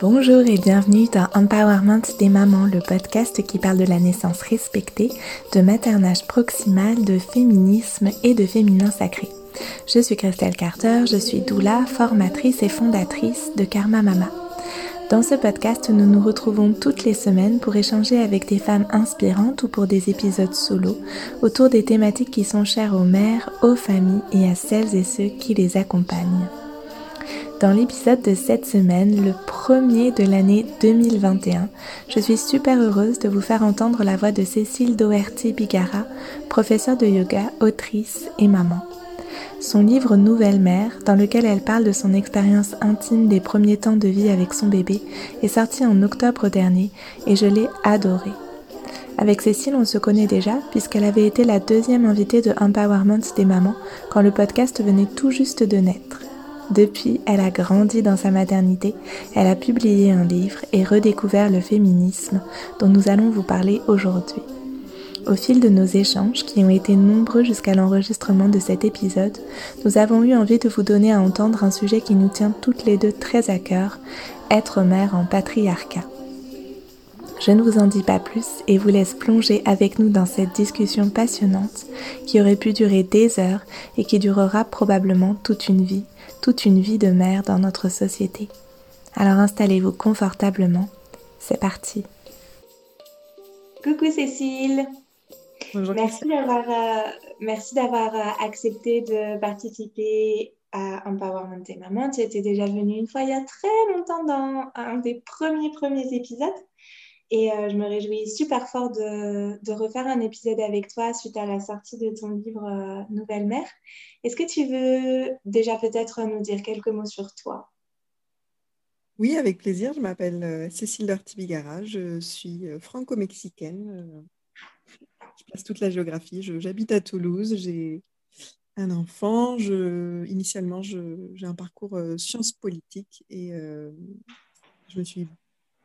Bonjour et bienvenue dans Empowerment des mamans, le podcast qui parle de la naissance respectée, de maternage proximal, de féminisme et de féminin sacré. Je suis Christelle Carter, je suis doula, formatrice et fondatrice de Karma Mama. Dans ce podcast, nous nous retrouvons toutes les semaines pour échanger avec des femmes inspirantes ou pour des épisodes solo autour des thématiques qui sont chères aux mères, aux familles et à celles et ceux qui les accompagnent. Dans l'épisode de cette semaine, le premier de l'année 2021, je suis super heureuse de vous faire entendre la voix de Cécile Doherty Bigara, professeure de yoga, autrice et maman. Son livre Nouvelle mère, dans lequel elle parle de son expérience intime des premiers temps de vie avec son bébé, est sorti en octobre dernier et je l'ai adoré. Avec Cécile, on se connaît déjà puisqu'elle avait été la deuxième invitée de Empowerment des mamans quand le podcast venait tout juste de naître. Depuis, elle a grandi dans sa maternité, elle a publié un livre et redécouvert le féminisme dont nous allons vous parler aujourd'hui. Au fil de nos échanges, qui ont été nombreux jusqu'à l'enregistrement de cet épisode, nous avons eu envie de vous donner à entendre un sujet qui nous tient toutes les deux très à cœur, être mère en patriarcat. Je ne vous en dis pas plus et vous laisse plonger avec nous dans cette discussion passionnante qui aurait pu durer des heures et qui durera probablement toute une vie, toute une vie de mère dans notre société. Alors installez-vous confortablement, c'est parti. Coucou Cécile merci d'avoir, euh, merci d'avoir euh, accepté de participer à Empowerment et Maman. Tu étais déjà venue une fois il y a très longtemps dans un des premiers premiers épisodes. Et euh, je me réjouis super fort de, de, refaire un épisode avec toi suite à la sortie de ton livre Nouvelle Mère. Est-ce que tu veux déjà peut-être nous dire quelques mots sur toi? Oui, avec plaisir. Je m'appelle Cécile Lortibigara. Je suis franco-mexicaine je passe toute la géographie. J'habite à Toulouse, j'ai un enfant. Initialement, j'ai un parcours euh, sciences politiques et euh, je me suis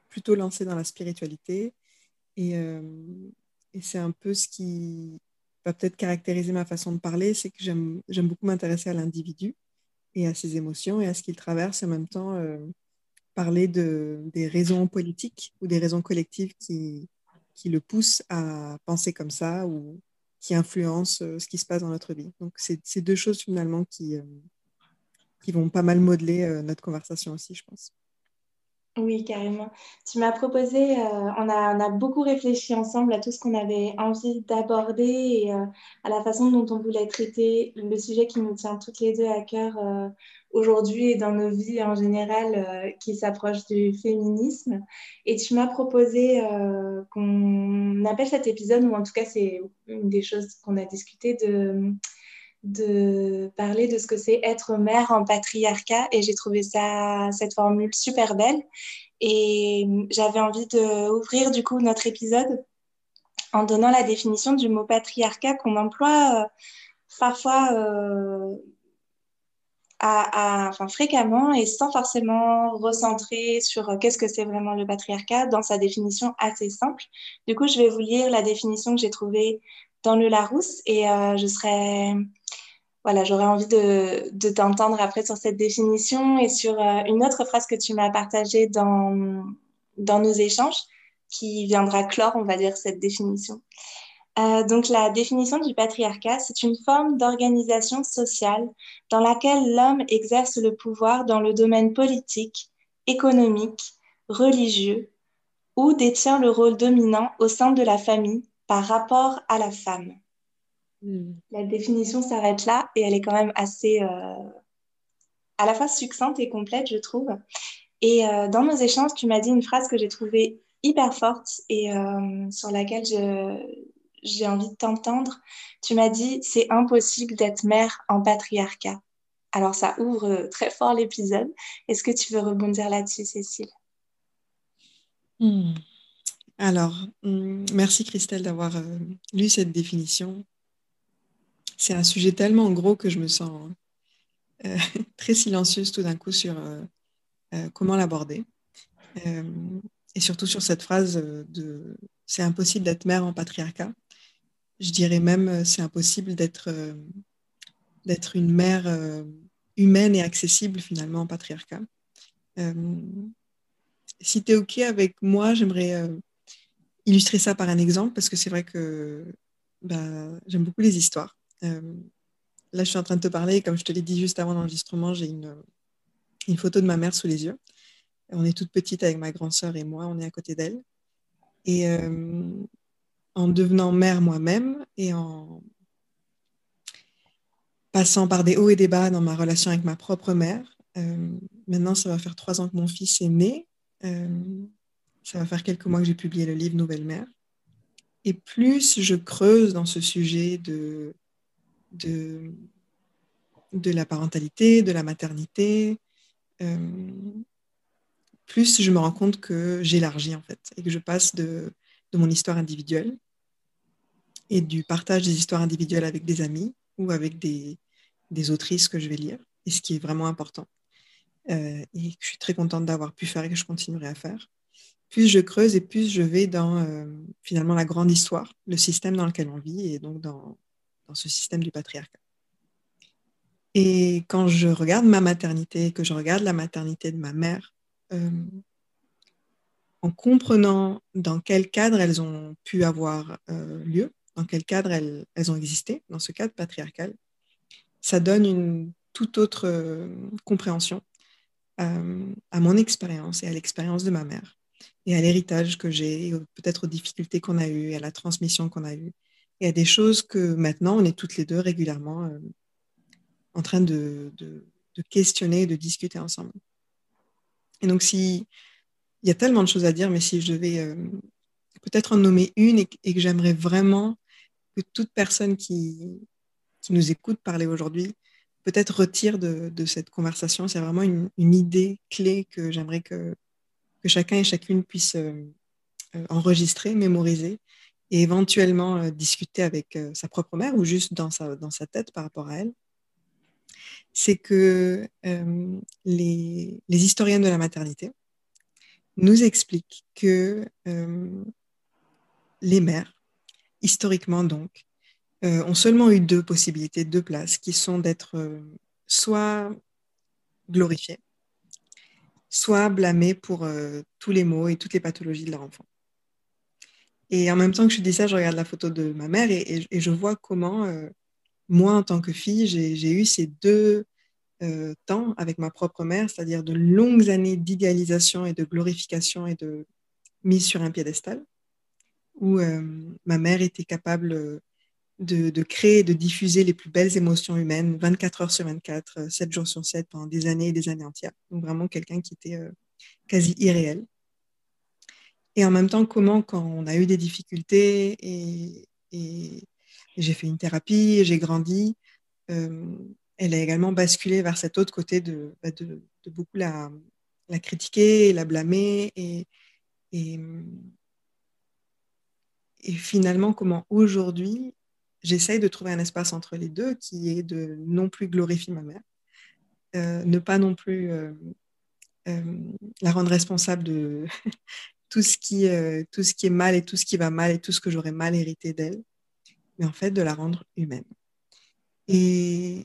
plutôt lancée dans la spiritualité. Euh, et c'est un peu ce qui va peut-être caractériser ma façon de parler, c'est que j'aime beaucoup m'intéresser à l'individu et à ses émotions et à ce qu'il traverse, et en même temps parler de, des raisons politiques ou des raisons collectives qui, qui le pousse à penser comme ça ou qui influence euh, ce qui se passe dans notre vie. Donc, c'est ces deux choses finalement qui, euh, qui vont pas mal modeler euh, notre conversation aussi, je pense. Oui, carrément. Tu m'as proposé, on, a, on, a, beaucoup réfléchi ensemble à tout ce qu'on avait envie d'aborder et à la façon dont on voulait traiter le sujet qui nous tient toutes les deux à cœur aujourd'hui et dans nos vies en général euh, qui s'approche du féminisme. Et tu m'as proposé euh, qu'on appelle cet épisode, ou en tout cas c'est une des choses qu'on a discuté, de, de parler de ce que c'est être mère en patriarcat. Et j'ai trouvé ça, cette formule super belle. Et j'avais envie d'ouvrir du coup notre épisode en donnant la définition du mot patriarcat qu'on emploie euh, parfois enfin, fréquemment et sans forcément recentrer sur euh, qu'est-ce que c'est vraiment le patriarcat dans sa définition assez simple. Du coup, je vais vous lire la définition que j'ai trouvée dans le Larousse et euh, je serais voilà, j'aurais envie de, t'entendre après sur cette définition et sur euh, une autre phrase que tu m'as partagée dans, dans nos échanges qui viendra clore, on va dire, cette définition. Euh, donc la définition du patriarcat, c'est une forme d'organisation sociale dans laquelle l'homme exerce le pouvoir dans le domaine politique, économique, religieux ou détient le rôle dominant au sein de la famille par rapport à la femme. Hmm. La définition s'arrête là et elle est quand même assez euh, à la fois succincte et complète, je trouve. Et euh, dans nos échanges, tu m'as dit une phrase que j'ai trouvée hyper forte et sur laquelle j'ai envie de t'entendre. Tu m'as dit, c'est impossible d'être mère en patriarcat. Alors ça ouvre euh, très fort l'épisode. Est-ce que tu veux rebondir là-dessus, Cécile? Hmm. Alors, hmm, merci Christelle d'avoir euh, lu cette définition. C'est un sujet tellement gros que je me sens euh, très silencieuse tout d'un coup sur comment l'aborder. et surtout sur cette phrase de c'est impossible d'être mère en patriarcat. Je dirais même, euh, c'est impossible d'être euh, d'être une mère euh, humaine et accessible finalement en patriarcat. si tu es OK avec moi, j'aimerais illustrer ça par un exemple parce que c'est vrai que bah, j'aime beaucoup les histoires. Là, je suis en train de te parler, comme je te l'ai dit juste avant l'enregistrement, j'ai une, photo de ma mère sous les yeux. On est toute petite avec ma grande sœur et moi, on est à côté d'elle. Et en devenant mère moi-même et en passant par des hauts et des bas dans ma relation avec ma propre mère. Euh, maintenant, ça va faire trois ans que mon fils est né. Euh, ça va faire quelques mois que j'ai publié le livre Nouvelle Mère. Et plus je creuse dans ce sujet de, de, de la parentalité, de la maternité, euh, plus je me rends compte que j'élargis en fait et que je passe de, de mon histoire individuelle et du partage des histoires individuelles avec des amis ou avec des, des autrices que je vais lire, et ce qui est vraiment important. Euh, et que je suis très contente d'avoir pu faire et que je continuerai à faire. Plus je creuse et plus je vais dans euh, finalement la grande histoire, le système dans lequel on vit et donc dans, dans ce système du patriarcat. Et quand je regarde ma maternité, que je regarde la maternité de ma mère, euh, en comprenant dans quel cadre elles ont pu avoir lieu, dans quel cadre elles, ont existé, dans ce cadre patriarcal, ça donne une toute autre euh, compréhension euh, à mon expérience et à l'expérience de ma mère et à l'héritage que j'ai, peut-être aux difficultés qu'on a eues, à la transmission qu'on a eue, et à des choses que maintenant on est toutes les deux régulièrement euh, en train de, de, de, questionner de discuter ensemble. Et donc, si il y a tellement de choses à dire, mais si je devais peut-être en nommer une et, que j'aimerais vraiment que toute personne qui, nous écoutent parler aujourd'hui peut-être retire de, cette conversation. C'est vraiment une, idée clé que j'aimerais que, chacun et chacune puisse euh, euh, enregistrer, mémoriser et éventuellement euh, discuter avec sa propre mère ou juste dans sa, tête par rapport à elle. C'est que les, les historiennes de la maternité nous expliquent que les mères, historiquement donc, euh, ont seulement eu deux possibilités, deux places, qui sont d'être euh, soit glorifiées, soit blâmées pour euh, tous les maux et toutes les pathologies de leur enfant. Et en même temps que je dis ça, je regarde la photo de ma mère et, je vois comment, moi, en tant que fille, j'ai eu ces deux temps avec ma propre mère, c'est-à-dire de longues années d'idéalisation et de glorification et de mise sur un piédestal, où ma mère était capable de, créer et de diffuser les plus belles émotions humaines 24 heures sur 24, 7 euh, jours sur 7, pendant des années et des années entières. Donc vraiment quelqu'un qui était euh, quasi irréel. Et en même temps, comment, quand on a eu des difficultés et, j'ai fait une thérapie, j'ai grandi, euh, elle a également basculé vers cet autre côté de, bah, beaucoup la, la, critiquer, la blâmer et, et, et finalement comment aujourd'hui j'essaye de trouver un espace entre les deux qui est de non plus glorifier ma mère, euh, ne pas non plus euh, la rendre responsable de tout, ce qui, tout ce qui est mal et tout ce qui va mal et tout ce que j'aurais mal hérité d'elle, mais en fait de la rendre humaine. Et,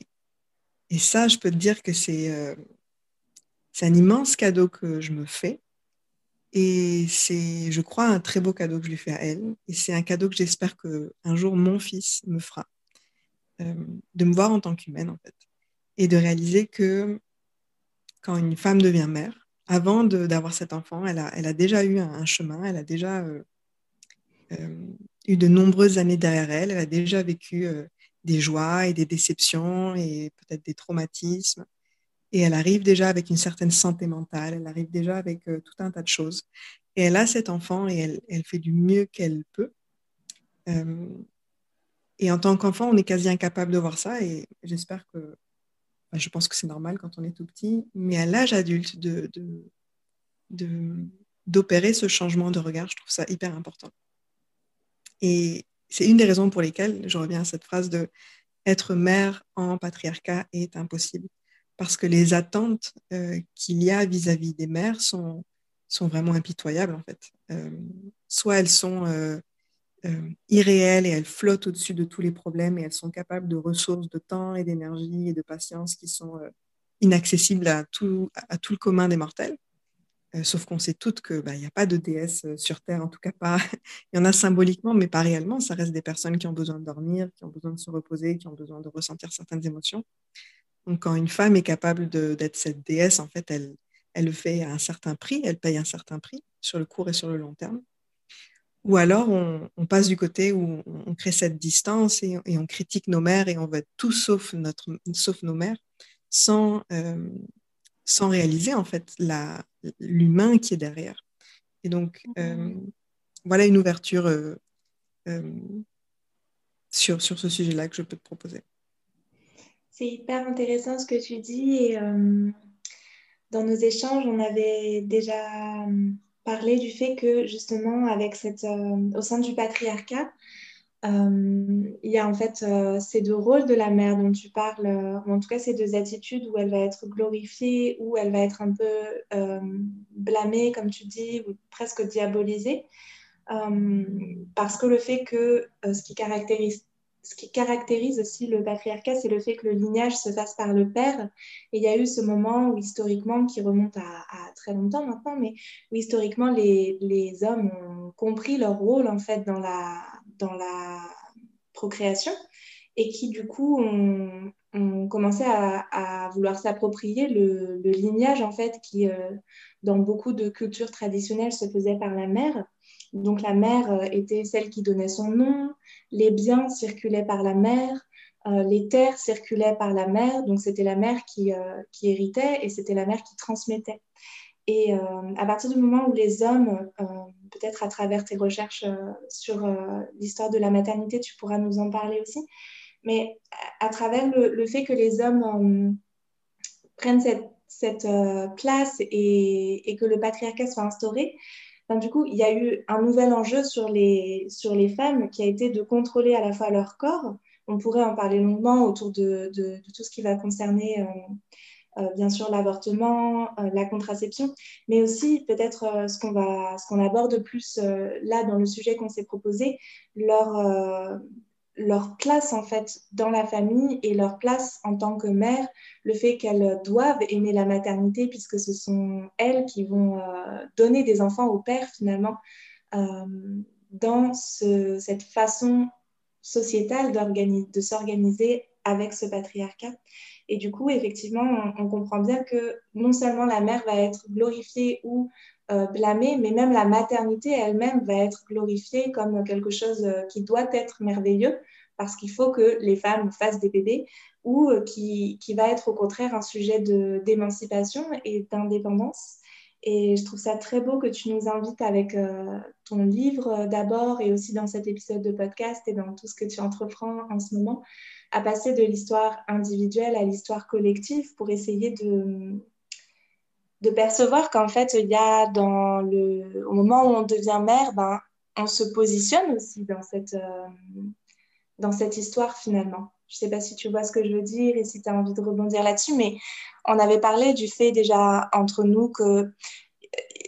et ça, je peux te dire que c'est c'est un immense cadeau que je me fais et c'est, je crois, un très beau cadeau que je lui fais à elle. Et c'est un cadeau que j'espère qu'un jour mon fils me fera. Euh, de me voir en tant qu'humaine, en fait. Et de réaliser que quand une femme devient mère, avant d'avoir cet enfant, elle a, déjà eu un, chemin, elle a déjà euh, euh, eu de nombreuses années derrière elle, elle a déjà vécu des joies et des déceptions et peut-être des traumatismes et elle arrive déjà avec une certaine santé mentale, elle arrive déjà avec euh, tout un tas de choses. Et elle a cet enfant et elle, elle fait du mieux qu'elle peut. Euh, et en tant qu'enfant, on est quasi incapable de voir ça et j'espère que, je pense que c'est normal quand on est tout petit, mais à l'âge adulte, de, d'opérer ce changement de regard, je trouve ça hyper important. Et c'est une des raisons pour lesquelles je reviens à cette phrase de être mère en patriarcat est impossible parce que les attentes euh, qu'il y a vis-à-vis des mères sont, sont vraiment impitoyables en fait. Euh, soit elles sont euh, irréelles et elles flottent au-dessus de tous les problèmes et elles sont capables de ressources de temps et d'énergie et de patience qui sont inaccessibles à tout, le commun des mortels. sauf qu'on sait toutes qu'il bah, n'y a pas de déesse sur Terre, en tout cas pas. Il y en a symboliquement, mais pas réellement. Ça reste des personnes qui ont besoin de dormir, qui ont besoin de se reposer, qui ont besoin de ressentir certaines émotions. Donc, quand une femme est capable d'être cette déesse, en fait, elle, elle le fait à un certain prix, elle paye un certain prix sur le court et sur le long terme. Ou alors, on, passe du côté où on crée cette distance et, on critique nos mères et on veut tout sauf, notre, sauf nos mères sans, euh, sans réaliser en fait l'humain qui est derrière. Et donc, euh, voilà une ouverture euh, sur, sur ce sujet-là que je peux te proposer. C'est hyper intéressant ce que tu dis et dans nos échanges, on avait déjà parler du fait que justement avec cette, euh, au sein du patriarcat, euh, il y a en fait euh, ces deux rôles de la mère dont tu parles, ou en tout cas ces deux attitudes où elle va être glorifiée, où elle va être un peu blâmée, comme tu dis, ou presque diabolisée. parce que le fait que ce qui caractérise ce qui caractérise aussi le patriarcat, c'est le fait que le lignage se fasse par le père. Et il y a eu ce moment où historiquement, qui remonte à, très longtemps maintenant, mais où historiquement les, les, hommes ont compris leur rôle en fait dans la, dans la procréation et qui du coup ont, commencé à, vouloir s'approprier le, le, lignage en fait qui, euh, dans beaucoup de cultures traditionnelles, se faisait par la mère. Donc la mère euh, était celle qui donnait son nom, les biens circulaient par la mère, euh, les terres circulaient par la mère, donc c'était la mère qui, euh, qui héritait et c'était la mère qui transmettait. Et à partir du moment où les hommes, peut-être à travers tes recherches sur l'histoire de la maternité, tu pourras nous en parler aussi, mais à, travers le, fait que les hommes prennent cette, cette place et, et, que le patriarcat soit instauré, du coup, il y a eu un nouvel enjeu sur les, sur les femmes qui a été de contrôler à la fois leur corps. On pourrait en parler longuement autour de, de, tout ce qui va concerner, euh, euh, bien sûr, l'avortement, euh, la contraception, mais aussi peut-être ce qu'on va, ce qu'on aborde plus là dans le sujet qu'on s'est proposé, leur leur place en fait dans la famille et leur place en tant que mère, le fait qu'elles doivent aimer la maternité puisque ce sont elles qui vont euh, donner des enfants au père finalement euh, dans cette façon sociétale de s'organiser avec ce patriarcat. Et du coup, effectivement, on, comprend bien que non seulement la mère va être glorifiée ou blâmée, mais même la maternité elle-même va être glorifiée comme quelque chose euh, qui doit être merveilleux parce qu'il faut que les femmes fassent des bébés ou euh, qui, qui, va être au contraire un sujet d'émancipation et d'indépendance. Et je trouve ça très beau que tu nous invites avec ton livre d'abord et aussi dans cet épisode de podcast et dans tout ce que tu entreprends en ce moment à passer de l'histoire individuelle à l'histoire collective pour essayer de, de percevoir qu'en fait, il y a dans le, au moment où on devient mère, ben, on se positionne aussi dans cette, euh, dans cette histoire finalement. Je ne sais pas si tu vois ce que je veux dire et si tu as envie de rebondir là-dessus, mais on avait parlé du fait déjà entre nous que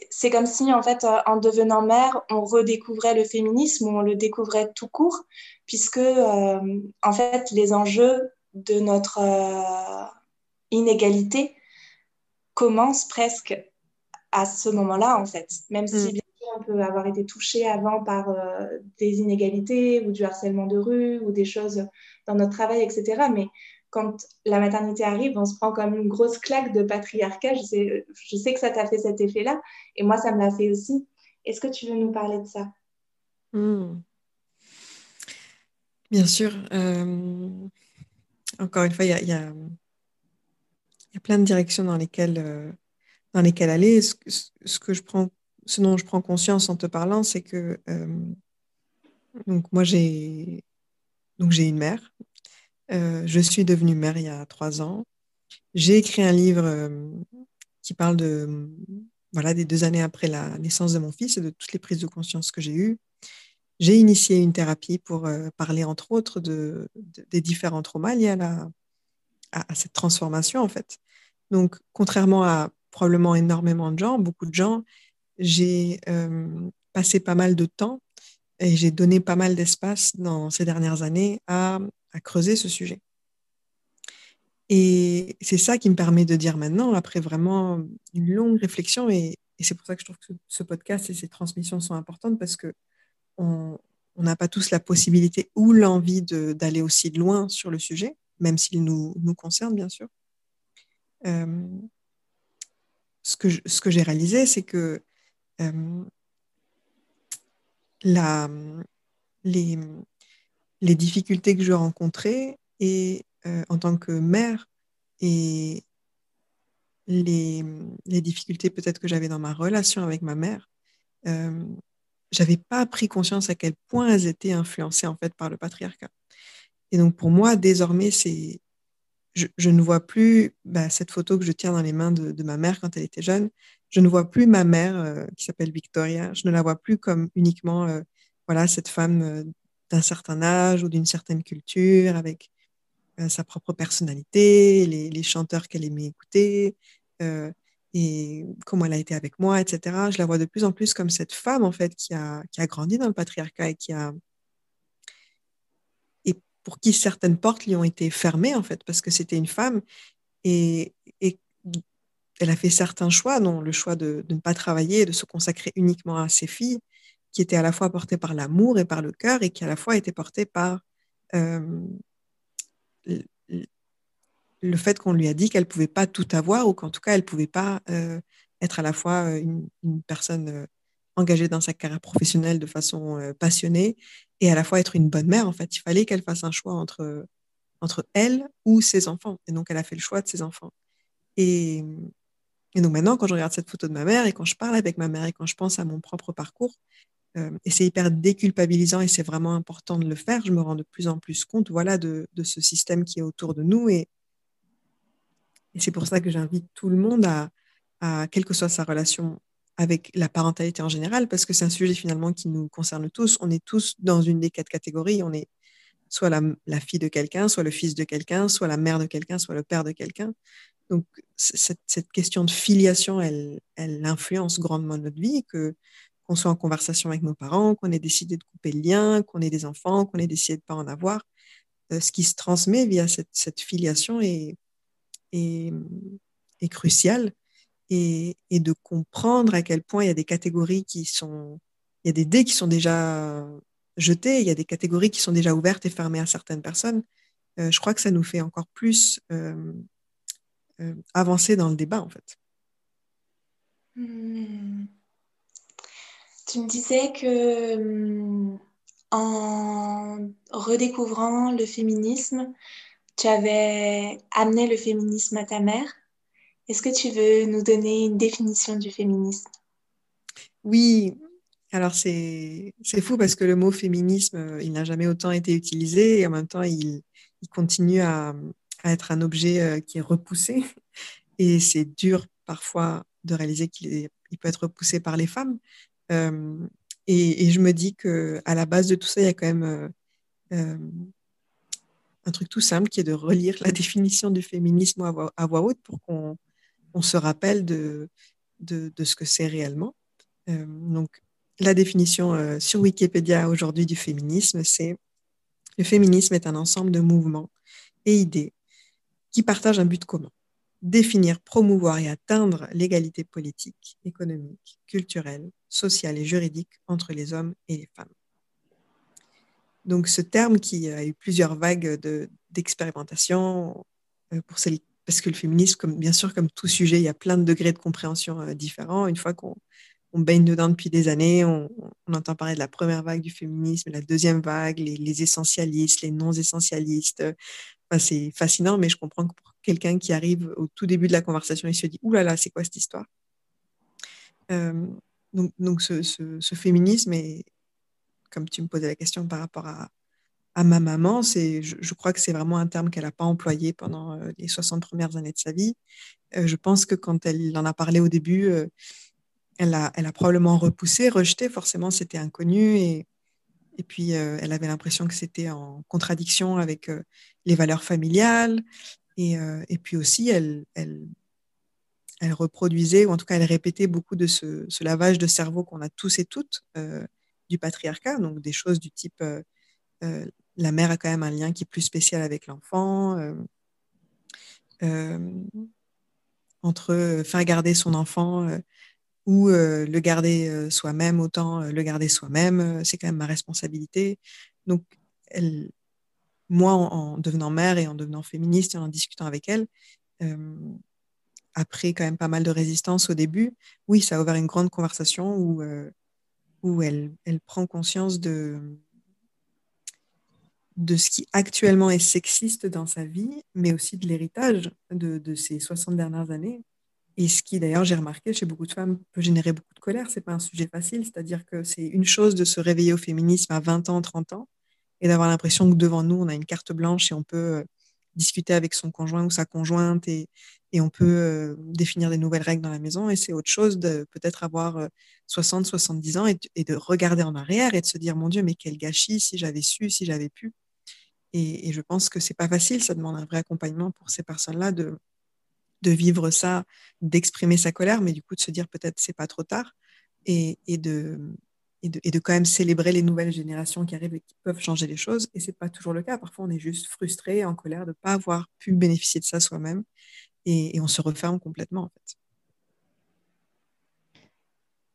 c'est comme si, en fait, en devenant mère, on redécouvrait le féminisme ou on le découvrait tout court, puisque, euh, en fait, les enjeux de notre euh, inégalité commencent presque à ce moment-là, en fait. Même si, mm. bien sûr, on peut avoir été touché avant par euh, des inégalités ou du harcèlement de rue ou des choses dans notre travail, etc. Mais quand la maternité arrive, on se prend comme une grosse claque de patriarcat. Je sais, je sais que ça t'a fait cet effet-là, et moi, ça me l'a fait aussi. Est-ce que tu veux nous parler de ça? Hmm. Bien sûr. Euh, encore une fois, il y a, y, a, y a, plein de directions dans lesquelles, euh, dans lesquelles aller. Ce, que je prends, ce dont je prends conscience en te parlant, c'est que euh, donc moi, j'ai une mère euh, je suis devenue mère il y a trois ans. J'ai écrit un livre qui parle de, voilà, des deux années après la naissance de mon fils et de toutes les prises de conscience que j'ai eues. J'ai initié une thérapie pour parler, entre autres, de, des différents traumas liés à, la, à, cette transformation, en fait. Donc, contrairement à probablement énormément de gens, beaucoup de gens, j'ai passé pas mal de temps et j'ai donné pas mal d'espace dans ces dernières années à creuser ce sujet. Et c'est ça qui me permet de dire maintenant, après vraiment une longue réflexion et, c'est pour ça que je trouve que ce podcast et ces transmissions sont importantes parce que on n'a pas tous la possibilité ou l'envie d'aller aussi loin sur le sujet, même s'il nous, nous concerne, bien sûr. Euh, ce que, ce que j'ai réalisé, c'est que euh, la, les, les difficultés que je rencontrais et, euh, en tant que mère et les, les difficultés peut-être que j'avais dans ma relation avec ma mère, j'avais pas pris conscience à quel point elles étaient influencées en fait par le patriarcat. Et donc pour moi, désormais, je, ne vois plus bah, cette photo que je tiens dans les mains de, ma mère quand elle était jeune. Je ne vois plus ma mère euh, qui s'appelle Victoria. Je ne la vois plus comme uniquement euh, voilà cette femme euh, d'un certain âge ou d'une certaine culture avec sa propre personnalité, les, les chanteurs qu'elle aimait écouter et comment elle a été avec moi, etc. Je la vois de plus en plus comme cette femme en fait qui a, qui a grandi dans le patriarcat et qui a pour qui certaines portes lui ont été fermées en fait parce que c'était une femme. Et, elle a fait certains choix, dont le choix de, ne pas travailler, de se consacrer uniquement à ses filles, qui étaient à la fois portées par l'amour et par le cœur, et qui à la fois étaient portées par euh, le fait qu'on lui a dit qu'elle pouvait pas tout avoir, ou qu'en tout cas, elle pouvait pas euh, être à la fois euh, une, personne engagée dans sa carrière professionnelle de façon euh, passionnée, et à la fois être une bonne mère. En fait, il fallait qu'elle fasse un choix entre, entre elle ou ses enfants. Et donc, elle a fait le choix de ses enfants. Et, donc maintenant, quand je regarde cette photo de ma mère et quand je parle avec ma mère et quand je pense à mon propre parcours, euh, et c'est hyper déculpabilisant et c'est vraiment important de le faire, je me rends de plus en plus compte voilà, de, de ce système qui est autour de nous. Et, et c'est pour ça que j'invite tout le monde à, à, quelle que soit sa relation avec la parentalité en général, parce que c'est un sujet finalement qui nous concerne tous. On est tous dans une des quatre catégories. On est soit la, fille de quelqu'un, soit le fils de quelqu'un, soit la mère de quelqu'un, soit le père de quelqu'un. Donc, cette, question de filiation, elle, influence grandement notre vie, que qu'on soit en conversation avec nos parents, qu'on ait décidé de couper le lien, qu'on ait des enfants, qu'on ait décidé de ne pas en avoir. Euh, ce qui se transmet via cette, filiation est crucial et, de comprendre à quel point il y a des catégories qui sont, il y a des dés qui sont déjà jetés, il y a des catégories qui sont déjà ouvertes et fermées à certaines personnes. Euh, je crois que ça nous fait encore plus euh, euh, avancer dans le débat, en fait. Mmh. Tu me disais que mmh, en redécouvrant le féminisme, tu avais amené le féminisme à ta mère. Est-ce que tu veux nous donner une définition du féminisme? Oui, alors c'est fou parce que le mot féminisme, il n'a jamais autant été utilisé et en même temps, il, il continue à, à être un objet euh, qui est repoussé. Et c'est dur parfois de réaliser qu'il peut être repoussé par les femmes. Euh, et, je me dis que à la base de tout ça, il y a quand même euh, euh, un truc tout simple qui est de relire la définition du féminisme à voix haute pour qu'on on se rappelle de, de, ce que c'est réellement. Euh, donc, la définition euh, sur Wikipédia aujourd'hui du féminisme, c'est le féminisme est un ensemble de mouvements et idées qui partagent un but commun. Définir, promouvoir et atteindre l'égalité politique, économique, culturelle, sociale et juridique entre les hommes et les femmes. Donc ce terme qui a eu plusieurs vagues d'expérimentation de, euh, pour celles, parce que le féminisme, bien sûr, comme tout sujet, il y a plein de degrés de compréhension euh, différents. Une fois qu'on on baigne dedans depuis des années, on, entend parler de la première vague du féminisme, la deuxième vague, les, essentialistes, les non-essentialistes, c'est fascinant, mais je comprends que pour quelqu'un qui arrive au tout début de la conversation, il se dit, oulala, là là, c'est quoi cette histoire? Euh, Donc, ce, féminisme, et comme tu me posais la question par rapport à, à ma maman, je, je crois que c'est vraiment un terme qu'elle n'a pas employé pendant euh, les 60 premières années de sa vie. Euh, je pense que quand elle en a parlé au début, euh, elle, a, probablement repoussé, rejeté, forcément c'était inconnu, et, et puis, elle avait l'impression que c'était en contradiction avec les valeurs familiales. Et, et puis aussi, elle, elle, reproduisait, ou en tout cas, elle répétait beaucoup de ce, lavage de cerveau qu'on a tous et toutes du patriarcat. Donc, des choses du type, la mère a quand même un lien qui est plus spécial avec l'enfant. entre faire garder son enfant ou le garder soi-même, autant le garder soi-même, c'est quand même ma responsabilité. Donc, moi, en, devenant mère et en devenant féministe et en discutant avec elle, après quand même pas mal de résistance au début, oui, ça a ouvert une grande conversation où, où elle, elle prend conscience de, de ce qui actuellement est sexiste dans sa vie, mais aussi de l'héritage de, de, ces 60 dernières années. Et ce qui, d'ailleurs, j'ai remarqué chez beaucoup de femmes, peut générer beaucoup de colère. Ce n'est pas un sujet facile, c'est-à-dire que c'est une chose de se réveiller au féminisme à 20 ans, 30 ans, et d'avoir l'impression que devant nous, on a une carte blanche et on peut euh, discuter avec son conjoint ou sa conjointe et, et on peut euh, définir des nouvelles règles dans la maison. Et c'est autre chose de peut-être avoir 60, euh, 70 ans et, et, de regarder en arrière et de se dire, mon Dieu, mais quel gâchis si j'avais su, si j'avais pu. Et, je pense que c'est pas facile, ça demande un vrai accompagnement pour ces personnes-là de, vivre ça, d'exprimer sa colère, mais du coup de se dire peut-être c'est pas trop tard et, de, quand même célébrer les nouvelles générations qui arrivent et qui peuvent changer les choses. Et c'est pas toujours le cas. Parfois, on est juste frustré, en colère de ne pas avoir pu bénéficier de ça soi-même et, et, on se referme complètement en fait.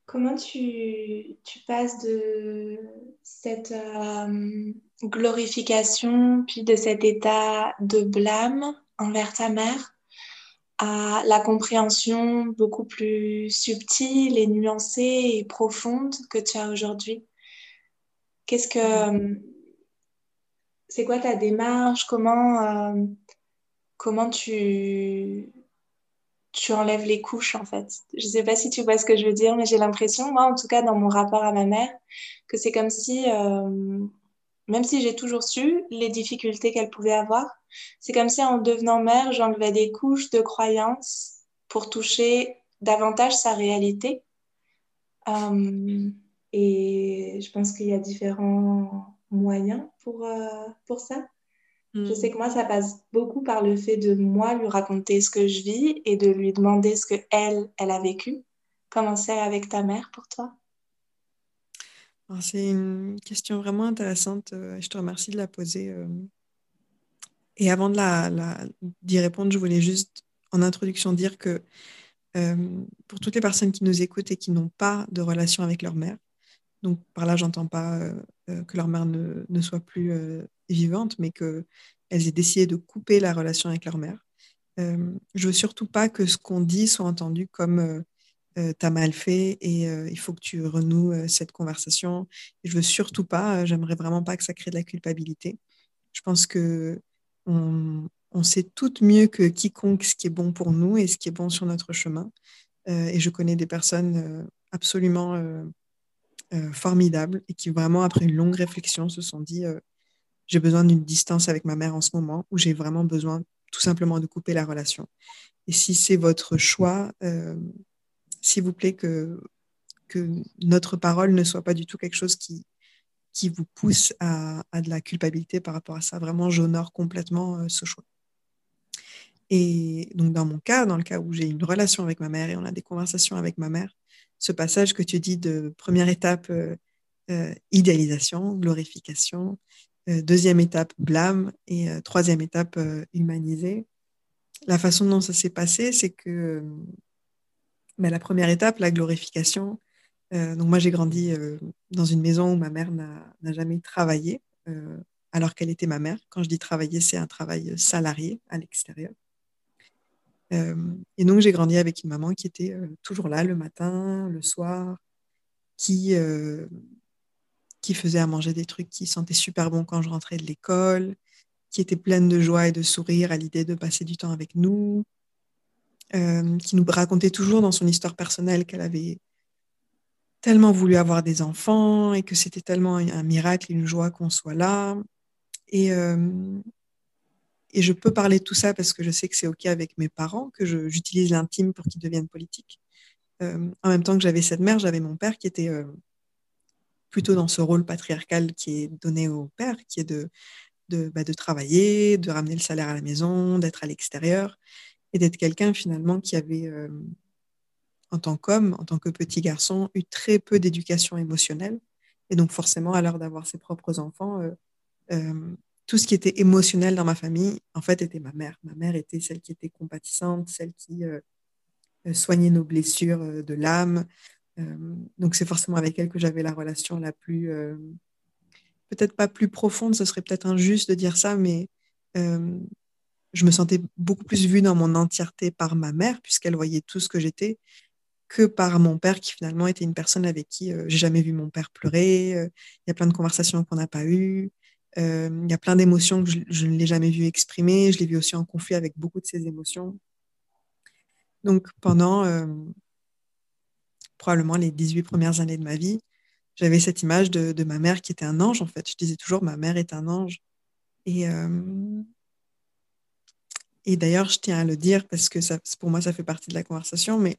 Comment tu, tu passes de cette euh, glorification, puis de cet état de blâme envers ta mère à la compréhension beaucoup plus subtile et nuancée et profonde que tu as aujourd'hui? Qu'est-ce que c'est quoi ta démarche? Comment euh, comment tu tu enlèves les couches en fait. Je ne sais pas si tu vois ce que je veux dire, mais j'ai l'impression, moi en tout cas dans mon rapport à ma mère, que c'est comme si, euh, même si j'ai toujours su les difficultés qu'elle pouvait avoir, c'est comme si en devenant mère, j'enlevais des couches de croyances pour toucher davantage sa réalité. Euh, et je pense qu'il y a différents moyens pour, euh, pour ça. Je sais mm. que moi, ça passe beaucoup par le fait de moi lui raconter ce que je vis et de lui demander ce que elle, elle a vécu. Comment c'est avec ta mère pour toi? C'est une question vraiment intéressante. Euh, je te remercie de la poser. Euh. Et avant d'y la, la, répondre, je voulais juste en introduction dire que euh, pour toutes les personnes qui nous écoutent et qui n'ont pas de relation avec leur mère, donc par là, j'entends pas que leur mère ne, ne soit plus vivantes, mais qu'elles aient décidé de couper la relation avec leur mère. Euh, je veux surtout pas que ce qu'on dit soit entendu comme euh, euh t'as mal fait et euh, il faut que tu renoues cette conversation. je veux surtout pas, j'aimerais vraiment pas que ça crée de la culpabilité. Je pense que on, sait toutes mieux que quiconque ce qui est bon pour nous et ce qui est bon sur notre chemin. et je connais des personnes absolument formidables et qui vraiment, après une longue réflexion, se sont dit j'ai besoin d'une distance avec ma mère en ce moment, ou j'ai vraiment besoin tout simplement de couper la relation. Et si c'est votre choix, euh, s'il vous plaît que, que notre parole ne soit pas du tout quelque chose qui, qui vous pousse à, à de la culpabilité par rapport à ça. Vraiment, j'honore complètement euh, ce choix. Et donc, dans mon cas, dans le cas où j'ai une relation avec ma mère et on a des conversations avec ma mère, ce passage que tu dis de première étape, euh, idéalisation, glorification, deuxième étape, blâme. Et euh, troisième étape, euh, humaniser. La façon dont ça s'est passé, c'est que bah, la première étape, la glorification. donc moi, j'ai grandi dans une maison où ma mère n'a jamais travaillé, alors qu'elle était ma mère. Quand je dis travailler, c'est un travail salarié à l'extérieur. et donc, j'ai grandi avec une maman qui était toujours là le matin, le soir, qui qui faisait à manger des trucs qui sentaient super bon quand je rentrais de l'école, qui était pleine de joie et de sourire à l'idée de passer du temps avec nous, euh, qui nous racontait toujours dans son histoire personnelle qu'elle avait tellement voulu avoir des enfants et que c'était tellement un miracle, une joie qu'on soit là. Et, euh, et je peux parler de tout ça parce que je sais que c'est OK avec mes parents, que j'utilise l'intime pour qu'ils deviennent politiques. Euh, en même temps que j'avais cette mère, j'avais mon père qui était plutôt dans ce rôle patriarcal qui est donné au père, qui est de, de, bah, de travailler, de ramener le salaire à la maison, d'être à l'extérieur, et d'être quelqu'un finalement qui avait, euh, en tant qu'homme, en tant que petit garçon, eu très peu d'éducation émotionnelle. Et donc forcément, à l'heure d'avoir ses propres enfants, euh, euh, tout ce qui était émotionnel dans ma famille, en fait, était ma mère. Ma mère était celle qui était compatissante, celle qui soigner nos blessures de l'âme. Donc c'est forcément avec elle que j'avais la relation la plus, peut-être pas plus profonde, ce serait peut-être injuste de dire ça, mais je me sentais beaucoup plus vue dans mon entièreté par ma mère, puisqu'elle voyait tout ce que j'étais, que par mon père, qui finalement était une personne avec qui euh, j'ai jamais vu mon père pleurer. Euh, il y a plein de conversations qu'on n'a pas eues. Euh, il y a plein d'émotions que je, ne l'ai jamais vu exprimer. Je l'ai vu aussi en conflit avec beaucoup de ses émotions. Donc pendant probablement les 18 premières années de ma vie, j'avais cette image de, ma mère qui était un ange, en fait. Je disais toujours, ma mère est un ange. Et, et d'ailleurs, je tiens à le dire parce que pour moi, ça fait partie de la conversation, mais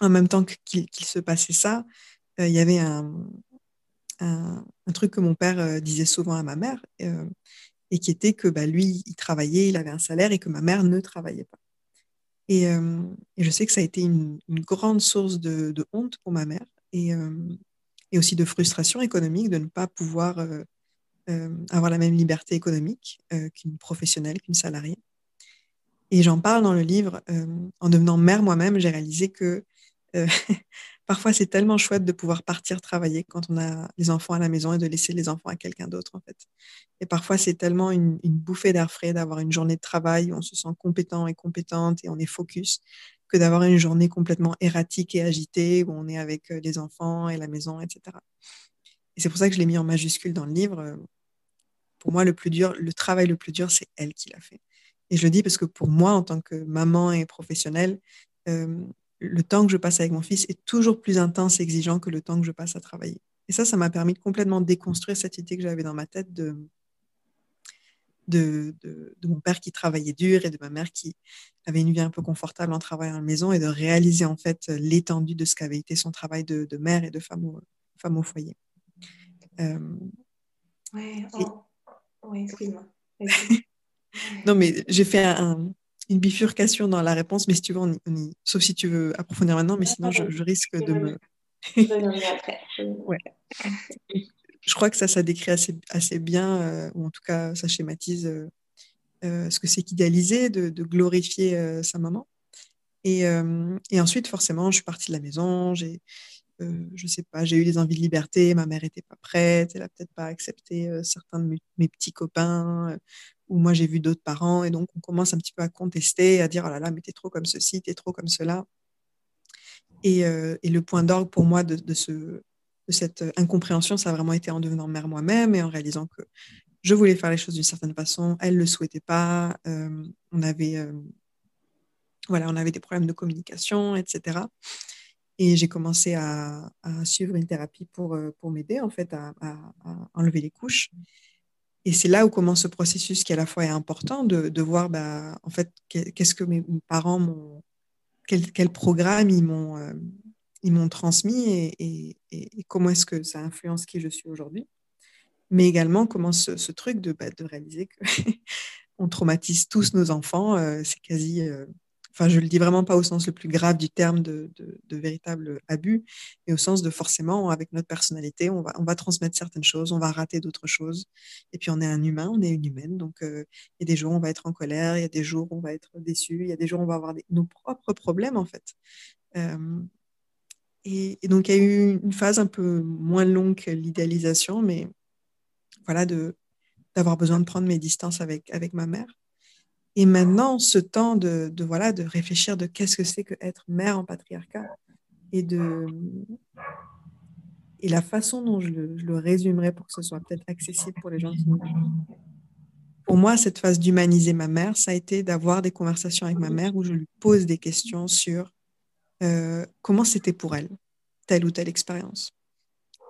en même temps qu'il se passait ça, euh, il y avait un, truc que mon père euh, disait souvent à ma mère, euh, et qui était que bah, lui, il travaillait, il avait un salaire, et que ma mère ne travaillait pas. Et, et je sais que ça a été une, grande source de, honte pour ma mère, et, et, aussi de frustration économique de ne pas pouvoir avoir la même liberté économique qu'une professionnelle, qu'une salariée. Et j'en parle dans le livre. en devenant mère moi-même, j'ai réalisé que euh, parfois, c'est tellement chouette de pouvoir partir travailler quand on a les enfants à la maison et de laisser les enfants à quelqu'un d'autre, en fait. Et parfois, c'est tellement une, bouffée d'air frais d'avoir une journée de travail où on se sent compétent et compétente et on est focus que d'avoir une journée complètement erratique et agitée où on est avec euh, les enfants et la maison, etc. Et c'est pour ça que je l'ai mis en majuscule dans le livre. Pour moi, le plus dur, le travail le plus dur, c'est elle qui l'a fait. Et je le dis parce que pour moi, en tant que maman et professionnelle, euh, le temps que je passe avec mon fils est toujours plus intense et exigeant que le temps que je passe à travailler. Et ça, ça m'a permis de complètement déconstruire cette idée que j'avais dans ma tête de, de, mon père qui travaillait dur et de ma mère qui avait une vie un peu confortable en travaillant à la maison et de réaliser en fait l'étendue de ce qu'avait été son travail de, mère et de femme au, femme au foyer. Euh, ouais, oh. oui, excuse-moi. non, mais j'ai fait un, une bifurcation dans la réponse, mais si tu veux, on sauf si tu veux approfondir maintenant, mais sinon je, risque de me. Je crois que ça, ça décrit assez, assez bien, euh, ou en tout cas, ça schématise euh, euh, ce que c'est qu'idéaliser, de, glorifier sa maman. Et, et, ensuite, forcément, je suis partie de la maison, j'ai, je sais pas, j'ai eu des envies de liberté, ma mère n'était pas prête, elle a peut-être pas accepté certains de mes, petits copains, ou moi j'ai vu d'autres parents, et donc on commence un petit peu à contester, à dire oh là là, mais t'es trop comme ceci, t'es trop comme cela. Et, euh, le point d'orgue pour moi de, de, ce, de, cette incompréhension, ça a vraiment été en devenant mère moi-même et en réalisant que je voulais faire les choses d'une certaine façon, elle ne le souhaitait pas, euh, on, avait, euh, voilà, on avait des problèmes de communication, etc. Et j'ai commencé à, suivre une thérapie pour, pour m'aider en fait à, enlever les couches. Et c'est là où commence ce processus qui à la fois est important de, voir, bah, en fait, qu'est-ce que mes parents quel, quel, programme ils m'ont, euh, ils m'ont transmis et, comment est-ce que ça influence qui je suis aujourd'hui. Mais également comment ce, truc de, bah, de réaliser que on traumatise tous nos enfants, euh, c'est quasi euh, enfin je le dis vraiment pas au sens le plus grave du terme de, véritable abus, mais au sens de forcément, avec notre personnalité, on va, transmettre certaines choses, on va rater d'autres choses. Et puis on est un humain, on est une humaine, donc euh, il y a des jours où on va être en colère, il y a des jours où on va être déçu, il y a des jours où on va avoir nos propres problèmes en fait. Euh, et, donc il y a eu une phase un peu moins longue que l'idéalisation, mais voilà, d'avoir besoin de prendre mes distances avec ma mère. Et maintenant, ce temps de, voilà, de réfléchir de qu'est-ce que c'est que être mère en patriarcat et de et la façon dont je le, je résumerai pour que ce soit peut-être accessible pour les gens qui Pour moi, cette phase d'humaniser ma mère, ça a été d'avoir des conversations avec ma mère où je lui pose des questions sur euh, comment c'était pour elle, telle ou telle expérience.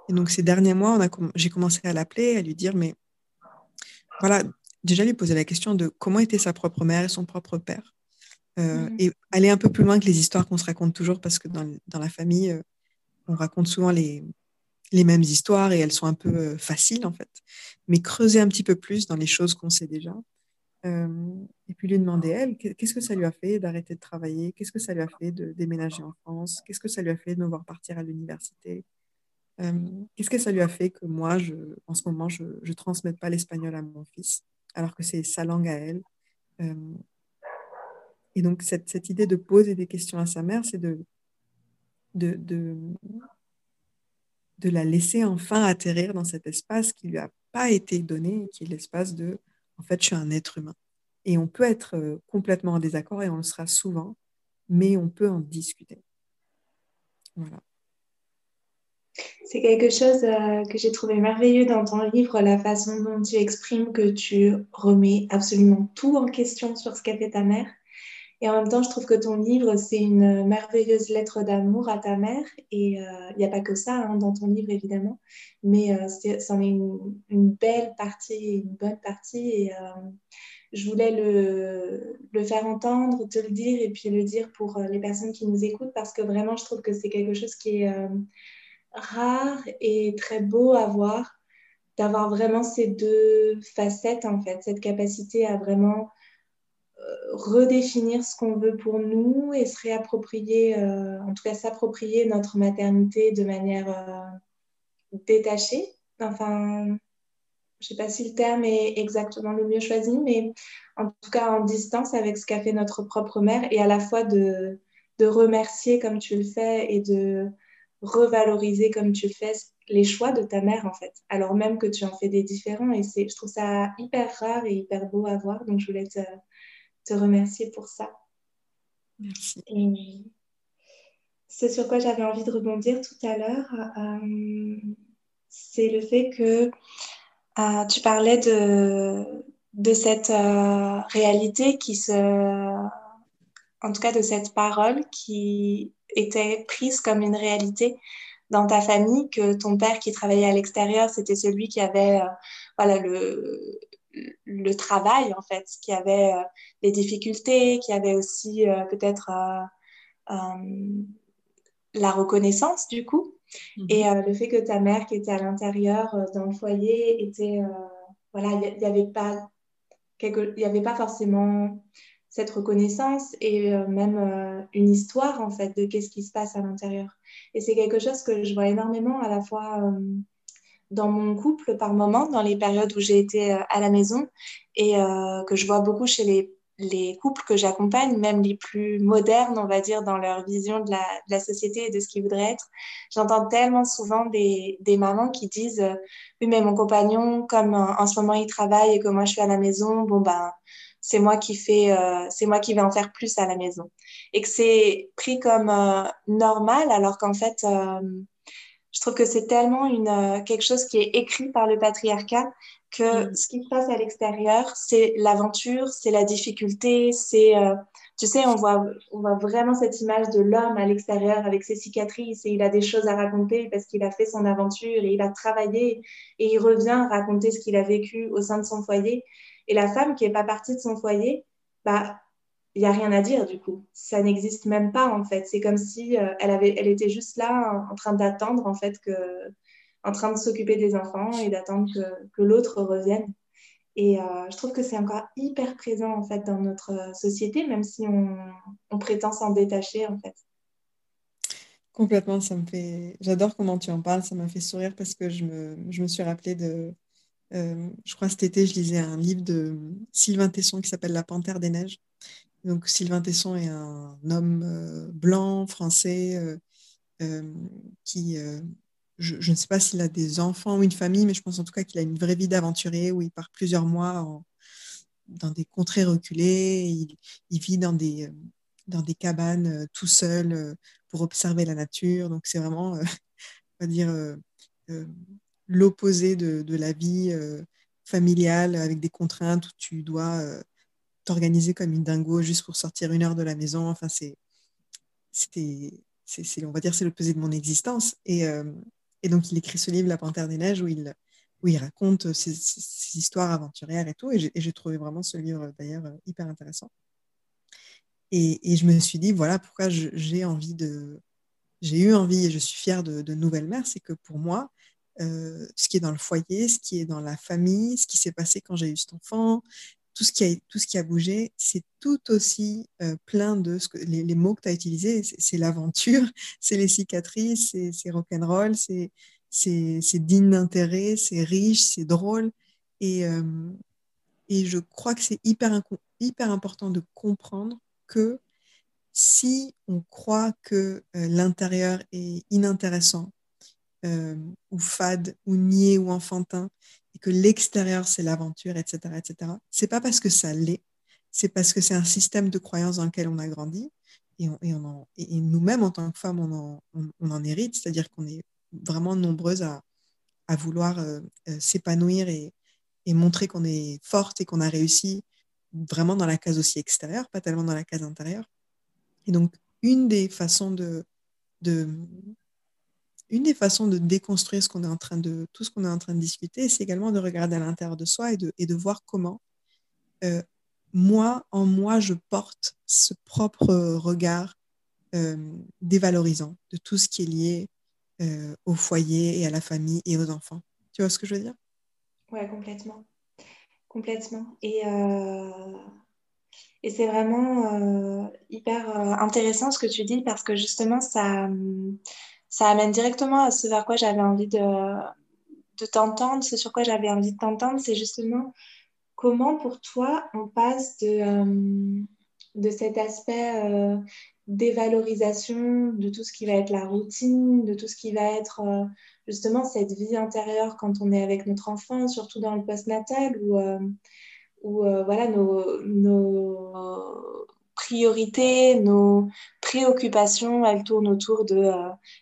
Et donc, ces derniers mois, j'ai commencé à l'appeler, à lui dire, mais voilà, déjà lui poser la question de comment était sa propre mère et son propre père. Euh, mm. Et aller un peu plus loin que les histoires qu'on se raconte toujours, parce que dans, dans la famille, euh, on raconte souvent les, les mêmes histoires et elles sont un peu euh, faciles en fait. Mais creuser un petit peu plus dans les choses qu'on sait déjà. et puis lui demander, elle, qu'est-ce que ça lui a fait d'arrêter de travailler? Qu'est-ce que ça lui a fait de déménager en France? Qu'est-ce que ça lui a fait de me voir partir à l'université? Qu'est-ce que ça lui a fait que moi, je, en ce moment, je ne transmette pas l'espagnol à mon fils? Alors que c'est sa langue à elle. Euh, Et donc, cette, idée de poser des questions à sa mère, c'est de, de, de, la laisser enfin atterrir dans cet espace qui lui a pas été donné, qui est l'espace de, en fait, je suis un être humain. Et on peut être euh, complètement en désaccord, et on le sera souvent, mais on peut en discuter. Voilà. C'est quelque chose euh, que j'ai trouvé merveilleux dans ton livre, la façon dont tu exprimes que tu remets absolument tout en question sur ce qu'a fait ta mère. Et en même temps, je trouve que ton livre, c'est une merveilleuse lettre d'amour à ta mère. Et euh, il n'y a pas que ça hein, dans ton livre, évidemment, mais euh, c'en est, une, une, belle partie, une bonne partie. Et je voulais le, le, faire entendre, te le dire, et puis le dire pour les personnes qui nous écoutent, parce que vraiment, je trouve que c'est quelque chose qui est rare et très beau à voir, d'avoir vraiment ces deux facettes, en fait, cette capacité à vraiment euh, redéfinir ce qu'on veut pour nous et se réapproprier, euh, en tout cas s'approprier notre maternité de manière euh, détachée. Enfin, je ne sais pas si le terme est exactement le mieux choisi, mais en tout cas en distance avec ce qu'a fait notre propre mère et à la fois de, de remercier comme tu le fais et de revaloriser comme tu le fais les choix de ta mère en fait, alors même que tu en fais des différents et c'est, je trouve ça hyper rare et hyper beau à voir, donc je voulais te, te remercier pour ça. Merci. Et ce sur quoi j'avais envie de rebondir tout à l'heure, euh, c'est le fait que euh, tu parlais de, de cette euh, réalité qui se, en tout cas de cette parole qui était prise comme une réalité dans ta famille, que ton père qui travaillait à l'extérieur, c'était celui qui avait euh, voilà, le, le travail, en fait, qui avait euh, les difficultés, qui avait aussi euh, peut-être la reconnaissance, du coup. Mhm. Et le fait que ta mère qui était à l'intérieur dans le foyer était... voilà, il n'y avait pas... Il n'y avait pas forcément cette reconnaissance et euh, même euh, une histoire en fait de qu'est-ce qui se passe à l'intérieur. Et c'est quelque chose que je vois énormément à la fois euh, dans mon couple par moment, dans les périodes où j'ai été à la maison et que je vois beaucoup chez les, les couples que j'accompagne, même les plus modernes, on va dire, dans leur vision de la, société et de ce qu'ils voudraient être. J'entends tellement souvent des, des, mamans qui disent Oui, mais mon compagnon, comme en ce moment il travaille et que moi je suis à la maison, bon ben c'est moi qui fais, euh, c'est moi qui vais en faire plus à la maison. Et que c'est pris comme euh, normal, alors qu'en fait, euh, je trouve que c'est tellement une, quelque chose qui est écrit par le patriarcat que mm. ce qui se passe à l'extérieur, c'est l'aventure, c'est la difficulté, c'est, tu sais, on voit, on voit vraiment cette image de l'homme à l'extérieur avec ses cicatrices et il a des choses à raconter parce qu'il a fait son aventure et il a travaillé et il revient raconter ce qu'il a vécu au sein de son foyer. Et la femme qui n'est pas partie de son foyer, bah, il n'y a rien à dire du coup. Ça n'existe même pas en fait. C'est comme si euh, elle, avait, elle était juste là en, train d'attendre en fait en train de s'occuper des enfants et d'attendre que, l'autre revienne. Et euh, je trouve que c'est encore hyper présent en fait dans notre société, même si on, on prétend s'en détacher en fait. Complètement, ça me fait. J'adore comment tu en parles, ça m'a fait sourire parce que je me, je me suis rappelé de, euh, je crois cet été, je lisais un livre de Sylvain Tesson qui s'appelle La Panthère des Neiges. Donc Sylvain Tesson est un homme euh, blanc, français, euh, qui, je, ne sais pas s'il a des enfants ou une famille, mais je pense en tout cas qu'il a une vraie vie d'aventurier où il part plusieurs mois dans des contrées reculées, il, il vit dans des, dans des cabanes tout seul pour observer la nature. Donc c'est vraiment, on va dire, l'opposé de, la vie euh, familiale avec des contraintes où tu dois euh, t'organiser comme une dingo juste pour sortir une heure de la maison. Enfin, c'est, on va dire, c'est l'opposé de mon existence. Et, euh, et, donc, il écrit ce livre, La Panthère des Neiges, où il, où il raconte ses, histoires aventurières et tout. Et j'ai, trouvé vraiment ce livre, d'ailleurs, hyper intéressant. Et, et, je me suis dit, voilà pourquoi j'ai envie de... J'ai eu envie et je suis fière de, de Nouvelle Mère, c'est que pour moi, euh, ce qui est dans le foyer, ce qui est dans la famille, ce qui s'est passé quand j'ai eu cet enfant, tout ce qui a, tout ce qui a bougé, c'est tout aussi euh, plein de ce que, les, mots que tu as utilisés. C'est l'aventure, c'est les cicatrices, c'est rock'n'roll, c'est digne d'intérêt, c'est riche, c'est drôle. Et, euh, et je crois que c'est hyper, hyper important de comprendre que si on croit que l'intérieur est inintéressant ou fade ou niais ou enfantin et que l'extérieur c'est l'aventure, etc., etc., c'est pas parce que ça l'est, c'est parce que c'est un système de croyances dans lequel on a grandi et, et, nous-mêmes en tant que femmes on en, hérite, c'est-à-dire qu'on est vraiment nombreuses à, à vouloir s'épanouir et, et montrer qu'on est forte et qu'on a réussi vraiment dans la case aussi extérieure, pas tellement dans la case intérieure. Et donc, une des façons de une des façons de déconstruire tout ce qu'on est en train de discuter, c'est également de regarder à l'intérieur de soi et de, voir comment euh, moi, en moi, je porte ce propre regard euh, dévalorisant de tout ce qui est lié euh, au foyer et à la famille et aux enfants. Tu vois ce que je veux dire? Ouais, complètement. Complètement. Et, euh, c'est vraiment euh, hyper euh, intéressant ce que tu dis parce que justement, ça, ça amène directement à ce vers quoi j'avais envie de, de t'entendre, ce sur quoi j'avais envie de t'entendre, c'est justement comment pour toi on passe de, de cet aspect dévalorisation de tout ce qui va être la routine, de tout ce qui va être euh, justement cette vie intérieure quand on est avec notre enfant, surtout dans le postnatal où, euh, où euh, voilà, nos, nos, priorités, nos préoccupations, elles tournent autour de,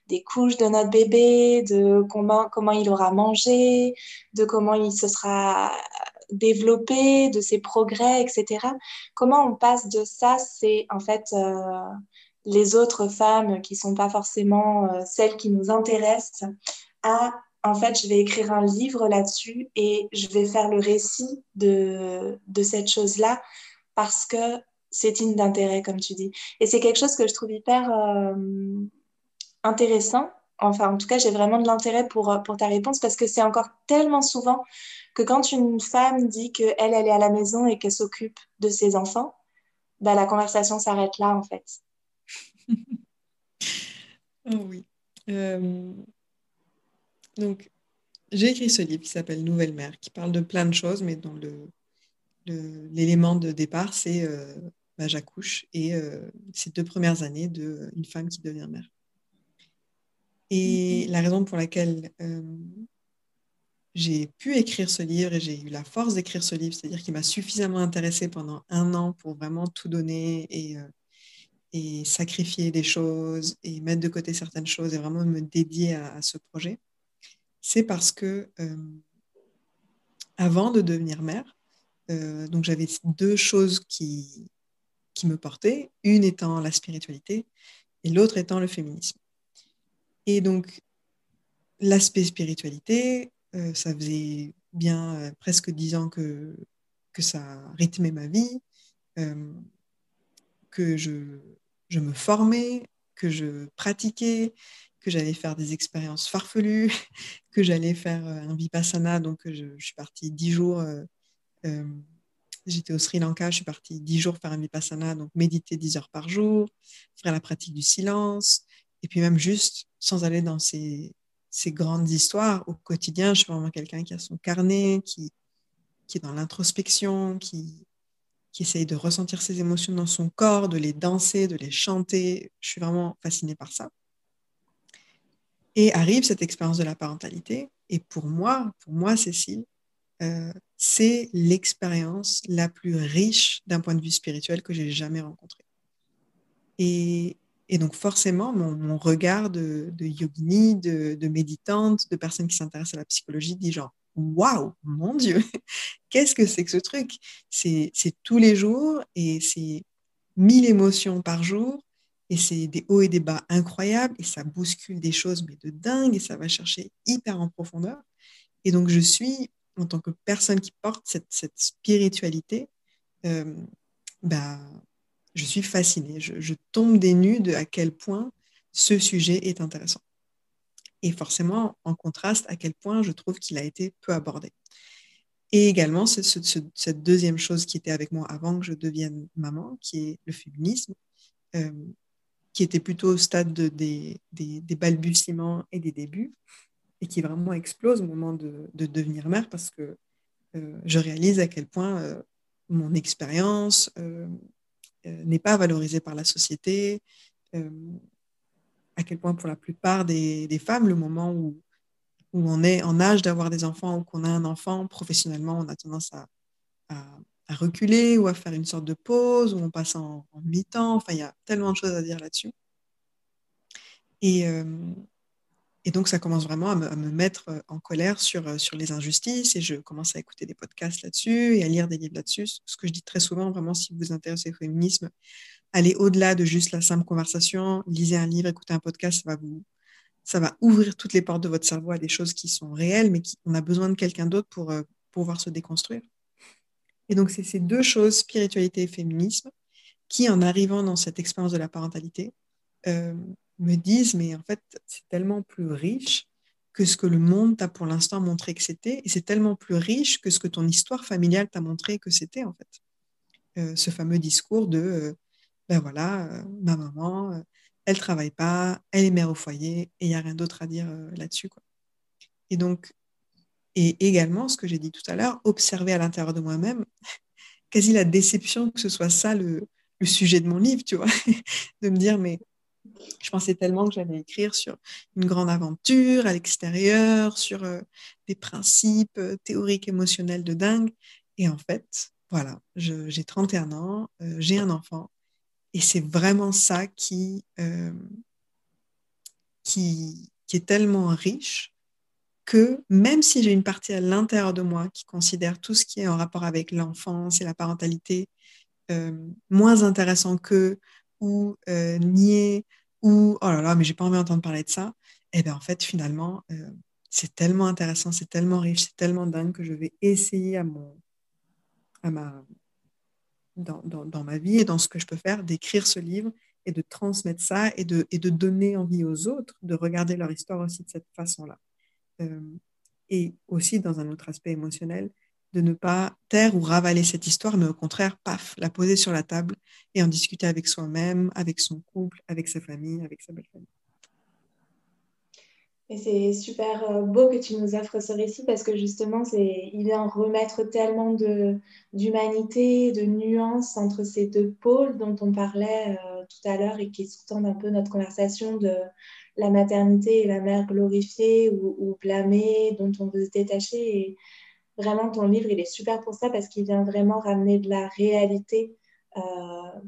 des couches de notre bébé, de comment, comment il aura mangé, de comment il se sera développé, de ses progrès, etc. Comment on passe de ça, c'est en fait les autres femmes qui sont pas forcément euh, celles qui nous intéressent à en fait, je vais écrire un livre là-dessus et je vais faire le récit de, de cette chose-là parce que c'est digne d'intérêt, comme tu dis. Et c'est quelque chose que je trouve hyper euh, intéressant. Enfin, en tout cas, j'ai vraiment de l'intérêt pour, pour ta réponse parce que c'est encore tellement souvent que quand une femme dit qu'elle, elle est à la maison et qu'elle s'occupe de ses enfants, bah, la conversation s'arrête là, en fait. oh oui. Euh, donc, j'ai écrit ce livre qui s'appelle Nouvelle mère, qui parle de plein de choses, mais dont le, l'élément de départ, c'est euh, bah, j'accouche et euh, ces deux premières années d'une femme qui devient mère. Et mm-hmm. la raison pour laquelle j'ai pu écrire ce livre et j'ai eu la force d'écrire ce livre, c'est-à-dire qu'il m'a suffisamment intéressé pendant un an pour vraiment tout donner et et sacrifier des choses et mettre de côté certaines choses et vraiment me dédier à, ce projet, c'est parce que euh, avant de devenir mère, euh, donc j'avais deux choses qui, qui me portaient, une étant la spiritualité et l'autre étant le féminisme. Et donc l'aspect spiritualité, euh, ça faisait bien presque dix ans que, que ça rythmait ma vie, que je, je me formais, que je pratiquais, que j'allais faire des expériences farfelues, que j'allais faire euh, un vipassana. Donc, je, suis partie dix jours. J'étais au Sri Lanka, je suis partie dix jours faire un vipassana, donc méditer dix heures par jour, faire la pratique du silence, et puis même juste, sans aller dans ces, grandes histoires, au quotidien, je suis vraiment quelqu'un qui a son carnet, qui, qui est dans l'introspection, qui, qui essaye de ressentir ses émotions dans son corps, de les danser, de les chanter. Je suis vraiment fascinée par ça. Et arrive cette expérience de la parentalité. Et pour moi, pour moi, Cécile, euh, c'est l'expérience la plus riche d'un point de vue spirituel que j'ai jamais rencontré. Et, donc forcément, mon, regard de, yogini, de, de, méditante, de personne qui s'intéresse à la psychologie dit genre, waouh, mon Dieu, qu'est-ce que c'est que ce truc? C'est tous les jours et c'est mille émotions par jour et c'est des hauts et des bas incroyables et ça bouscule des choses mais de dingue et ça va chercher hyper en profondeur. Et donc je suis, en tant que personne qui porte cette, spiritualité, euh, bah, je suis fascinée. Je, je tombe des nues de à quel point ce sujet est intéressant et forcément en contraste à quel point je trouve qu'il a été peu abordé. Et également, cette deuxième chose qui était avec moi avant que je devienne maman, qui est le féminisme, euh, qui était plutôt au stade de, des, balbutiements et des débuts, et qui vraiment explose au moment de, devenir mère, parce que euh, je réalise à quel point euh, mon expérience, n'est pas valorisé par la société, à quel point pour la plupart des, des femmes, le moment où, où, on est en âge d'avoir des enfants ou qu'on a un enfant, professionnellement, on a tendance à, à, reculer ou à faire une sorte de pause, où on passe en, mi-temps. Enfin, il y a tellement de choses à dire là-dessus. Et, euh, et, donc, ça commence vraiment à me, mettre en colère sur, sur les injustices et je commence à écouter des podcasts là-dessus et à lire des livres là-dessus. Ce que je dis très souvent, vraiment, si vous vous intéressez au féminisme, allez au-delà de juste la simple conversation, lisez un livre, écoutez un podcast, ça va vous, ça va ouvrir toutes les portes de votre cerveau à des choses qui sont réelles, mais qui, on a besoin de quelqu'un d'autre pour euh, pouvoir se déconstruire. Et donc, c'est ces deux choses, spiritualité et féminisme, qui, en arrivant dans cette expérience de la parentalité, euh, me disent, mais en fait, c'est tellement plus riche que ce que le monde t'a pour l'instant montré que c'était, et c'est tellement plus riche que ce que ton histoire familiale t'a montré que c'était, en fait. Euh, ce fameux discours de, euh, ben voilà, euh, ma maman, elle travaille pas, elle est mère au foyer, et il n'y a rien d'autre à dire là-dessus. Et donc, et également, ce que j'ai dit tout à l'heure, observer à l'intérieur de moi-même, quasi la déception que ce soit ça le, le sujet de mon livre, tu vois, de me dire, mais je pensais tellement que j'allais écrire sur une grande aventure à l'extérieur, sur euh, des principes euh, théoriques, émotionnels de dingue. Et en fait, voilà, j'ai 31 ans, euh, j'ai un enfant. Et c'est vraiment ça qui, qui, est tellement riche que même si j'ai une partie à l'intérieur de moi qui considère tout ce qui est en rapport avec l'enfance et la parentalité moins intéressant que ou euh, nier ou oh là là mais j'ai pas envie d'entendre parler de ça. Et eh bien en fait finalement euh, c'est tellement intéressant c'est tellement riche c'est tellement dingue que je vais essayer à mon à ma dans, dans, dans, ma vie et dans ce que je peux faire d'écrire ce livre et de transmettre ça et de, et de donner envie aux autres de regarder leur histoire aussi de cette façon-là. Euh, et aussi dans un autre aspect émotionnel, de ne pas taire ou ravaler cette histoire, mais au contraire, paf, la poser sur la table et en discuter avec soi-même, avec son couple, avec sa famille, avec sa belle famille. Et c'est super euh, beau que tu nous offres ce récit parce que justement, il vient remettre tellement d'humanité, de, de nuances entre ces deux pôles dont on parlait euh, tout à l'heure et qui sous-tendent un peu notre conversation de la maternité et la mère glorifiée ou, blâmée, dont on veut se détacher. Vraiment, ton livre, il est super pour ça parce qu'il vient vraiment ramener de la réalité. Euh,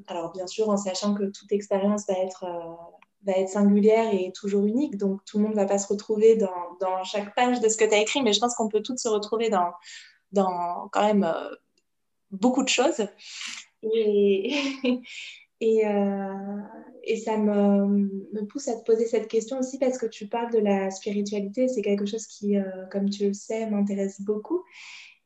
alors, bien sûr, en sachant que toute expérience va être, euh, va être singulière et toujours unique. Donc, tout le monde ne va pas se retrouver dans, dans chaque page de ce que tu as écrit, mais je pense qu'on peut toutes se retrouver dans, dans quand même euh, beaucoup de choses. Et, et, euh, et ça me, me, pousse à te poser cette question aussi parce que tu parles de la spiritualité. C'est quelque chose qui, euh, comme tu le sais, m'intéresse beaucoup.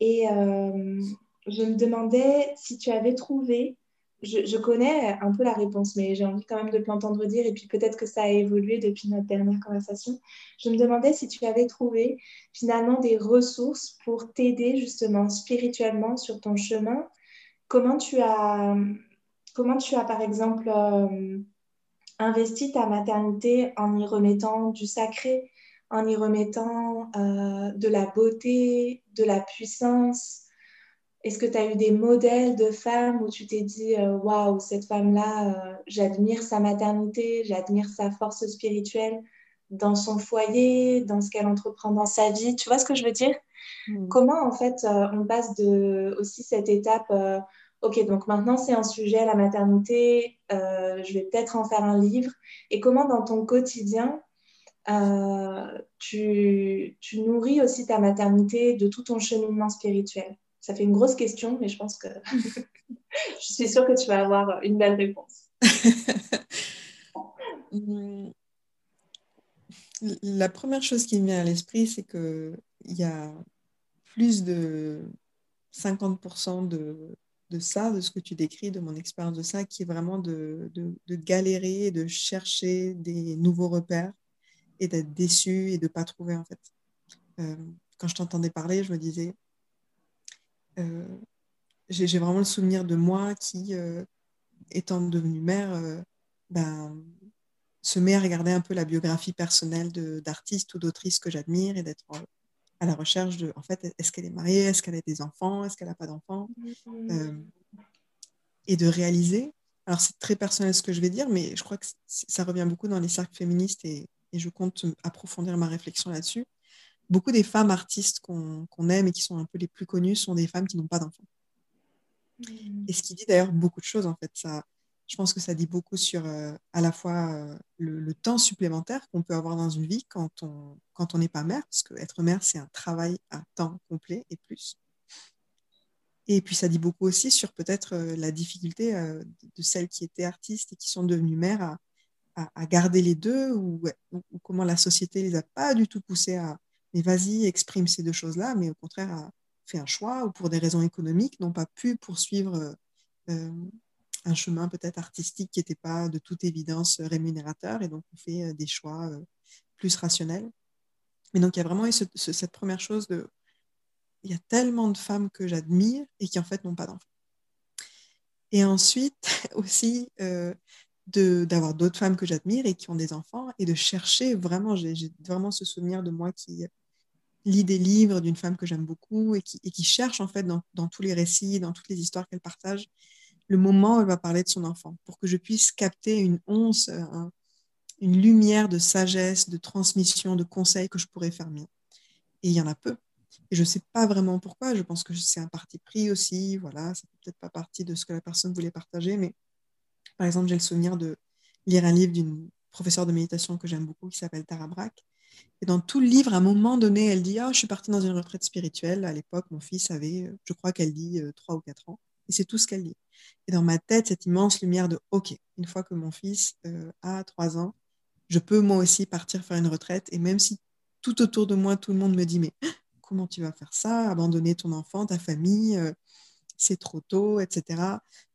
Et euh, je me demandais si tu avais trouvé, je, je, connais un peu la réponse, mais j'ai envie quand même de te l'entendre dire, et puis peut-être que ça a évolué depuis notre dernière conversation. Je me demandais si tu avais trouvé finalement des ressources pour t'aider justement spirituellement sur ton chemin. Comment tu as, comment tu as par exemple... Euh, investi ta maternité en y remettant du sacré, en y remettant euh, de la beauté, de la puissance? Est-ce que tu as eu des modèles de femmes où tu t'es dit euh, waouh, cette femme-là, euh, j'admire sa maternité, j'admire sa force spirituelle dans son foyer, dans ce qu'elle entreprend dans sa vie Tu vois ce que je veux dire? Mmh. Comment en fait on passe de aussi cette étape ok, donc maintenant c'est un sujet, la maternité, euh, je vais peut-être en faire un livre. Et comment dans ton quotidien, euh, tu, tu, nourris aussi ta maternité de tout ton cheminement spirituel? Ça fait une grosse question, mais je pense que je suis sûre que tu vas avoir une belle réponse. La première chose qui me vient à l'esprit, c'est qu'il y a plus de 50% de de ça, de ce que tu décris, de mon expérience de ça, qui est vraiment de, de, de galérer, de chercher des nouveaux repères et d'être déçu et de ne pas trouver en fait. Euh, quand je t'entendais parler, je me disais, euh, j'ai vraiment le souvenir de moi qui, euh, étant devenue mère, ben, se met à regarder un peu la biographie personnelle d'artistes ou d'autrices que j'admire et d'être à la recherche de, en fait, est-ce qu'elle est mariée, est-ce qu'elle a des enfants, est-ce qu'elle n'a pas d'enfants, mmh. euh, et de réaliser alors c'est très personnel ce que je vais dire, mais je crois que ça revient beaucoup dans les cercles féministes et, je compte approfondir ma réflexion là-dessus. Beaucoup des femmes artistes qu'on aime et qui sont un peu les plus connues sont des femmes qui n'ont pas d'enfants. Mmh. Et ce qui dit d'ailleurs beaucoup de choses en fait. Ça, je pense que ça dit beaucoup sur euh, à la fois euh, le, temps supplémentaire qu'on peut avoir dans une vie quand on quand on n'est pas mère, parce qu'être mère c'est un travail à temps complet et plus. Et puis ça dit beaucoup aussi sur peut-être euh, la difficulté de, celles qui étaient artistes et qui sont devenues mères à, à, garder les deux, ou, ou, comment la société les a pas du tout poussées à mais vas-y exprime ces deux choses là, mais au contraire a fait un choix ou pour des raisons économiques n'ont pas pu poursuivre un chemin peut-être artistique qui n'était pas de toute évidence rémunérateur et donc on fait euh, des choix euh, plus rationnels. Mais donc il y a vraiment eu cette première chose de il y a tellement de femmes que j'admire et qui en fait n'ont pas d'enfants. Et ensuite aussi euh, d'avoir d'autres femmes que j'admire et qui ont des enfants et de chercher vraiment, j'ai vraiment ce souvenir de moi qui lit des livres d'une femme que j'aime beaucoup et qui, et qui, cherche en fait dans, dans, tous les récits, dans toutes les histoires qu'elle partage, le moment où elle va parler de son enfant, pour que je puisse capter une once, euh, une lumière de sagesse, de transmission, de conseils que je pourrais faire mieux. Et il y en a peu. Et je ne sais pas vraiment pourquoi. Je pense que c'est un parti pris aussi. Voilà, ça peut-être pas partie de ce que la personne voulait partager. Mais par exemple, j'ai le souvenir de lire un livre d'une professeure de méditation que j'aime beaucoup qui s'appelle Tara Brach. Et dans tout le livre, à un moment donné, elle dit Ah, je suis partie dans une retraite spirituelle. À l'époque, mon fils avait, euh, je crois qu'elle dit, 3 euh, ou 4 ans. Et c'est tout ce qu'elle dit. Et dans ma tête, cette immense lumière de OK, une fois que mon fils euh, a trois ans, je peux moi aussi partir faire une retraite. Et même si tout autour de moi, tout le monde me dit Mais comment tu vas faire ça? Abandonner ton enfant, ta famille euh, c'est trop tôt, etc.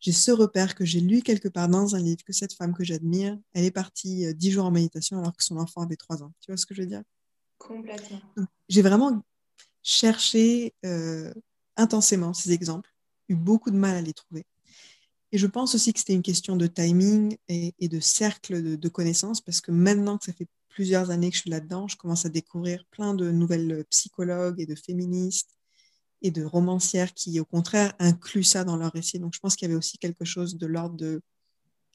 J'ai ce repère que j'ai lu quelque part dans un livre que cette femme que j'admire, elle est partie euh, dix jours en méditation alors que son enfant avait trois ans. Tu vois ce que je veux dire? Complètement. J'ai vraiment cherché intensément ces exemples, eu beaucoup de mal à les trouver. Et je pense aussi que c'était une question de timing et, de cercle de, connaissances, parce que maintenant que ça fait plusieurs années que je suis là-dedans, je commence à découvrir plein de nouvelles psychologues et de féministes et de romancières qui, au contraire, incluent ça dans leur récit. Donc, je pense qu'il y avait aussi quelque chose de l'ordre de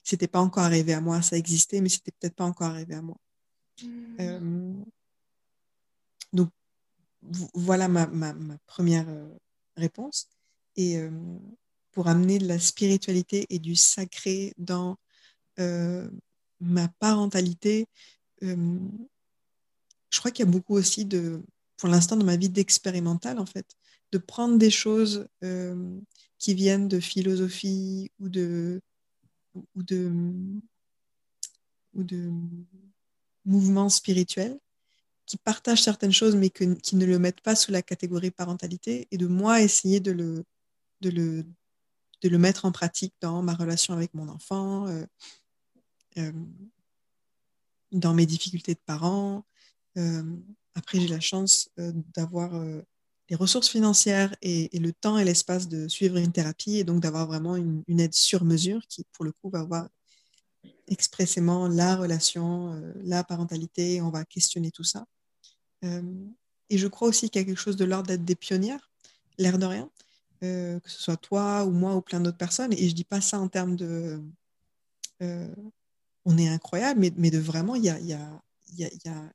c'était pas encore arrivé à moi, ça existait, mais c'était peut-être pas encore arrivé à moi. Mmh. Euh, donc, voilà ma, ma, première euh, réponse. Et euh, pour amener de la spiritualité et du sacré dans euh, ma parentalité. Euh, je crois qu'il y a beaucoup aussi de, pour l'instant, dans ma vie d'expérimental, en fait, de prendre des choses qui viennent de philosophie ou de, ou de, ou de mouvements spirituels qui partagent certaines choses mais qui ne le mettent pas sous la catégorie parentalité et de moi essayer de le, de le, de le mettre en pratique dans ma relation avec mon enfant, euh, euh, dans mes difficultés de parents. Euh, après, j'ai la chance d'avoir les ressources financières et, le temps et l'espace de suivre une thérapie et donc d'avoir vraiment une, aide sur mesure qui, pour le coup, va avoir expressément la relation, la parentalité. On va questionner tout ça. et je crois aussi qu'il y a quelque chose de l'ordre d'être des pionnières, l'air de rien. Euh, que ce soit toi ou moi ou plein d'autres personnes. Et je dis pas ça en termes de euh, on est incroyable, mais, mais de vraiment, il y a, y, a, y, a, y, a,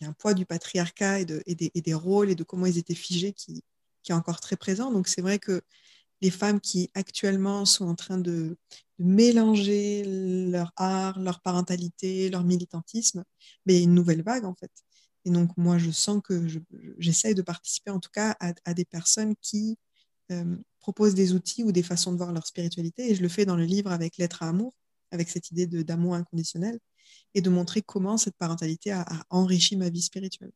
y a, un poids du patriarcat et, de, et, des, et, des, rôles et de comment ils étaient figés qui, qui est encore très présent. Donc c'est vrai que les femmes qui actuellement sont en train de, de mélanger leur art, leur parentalité, leur militantisme, mais ben, une nouvelle vague en fait. Et donc, moi, je sens que j'essaye de participer en tout cas à, des personnes qui euh, proposent des outils ou des façons de voir leur spiritualité. Et je le fais dans le livre avec L'être à amour, avec cette idée d'amour inconditionnel, et de montrer comment cette parentalité a, enrichi ma vie spirituelle.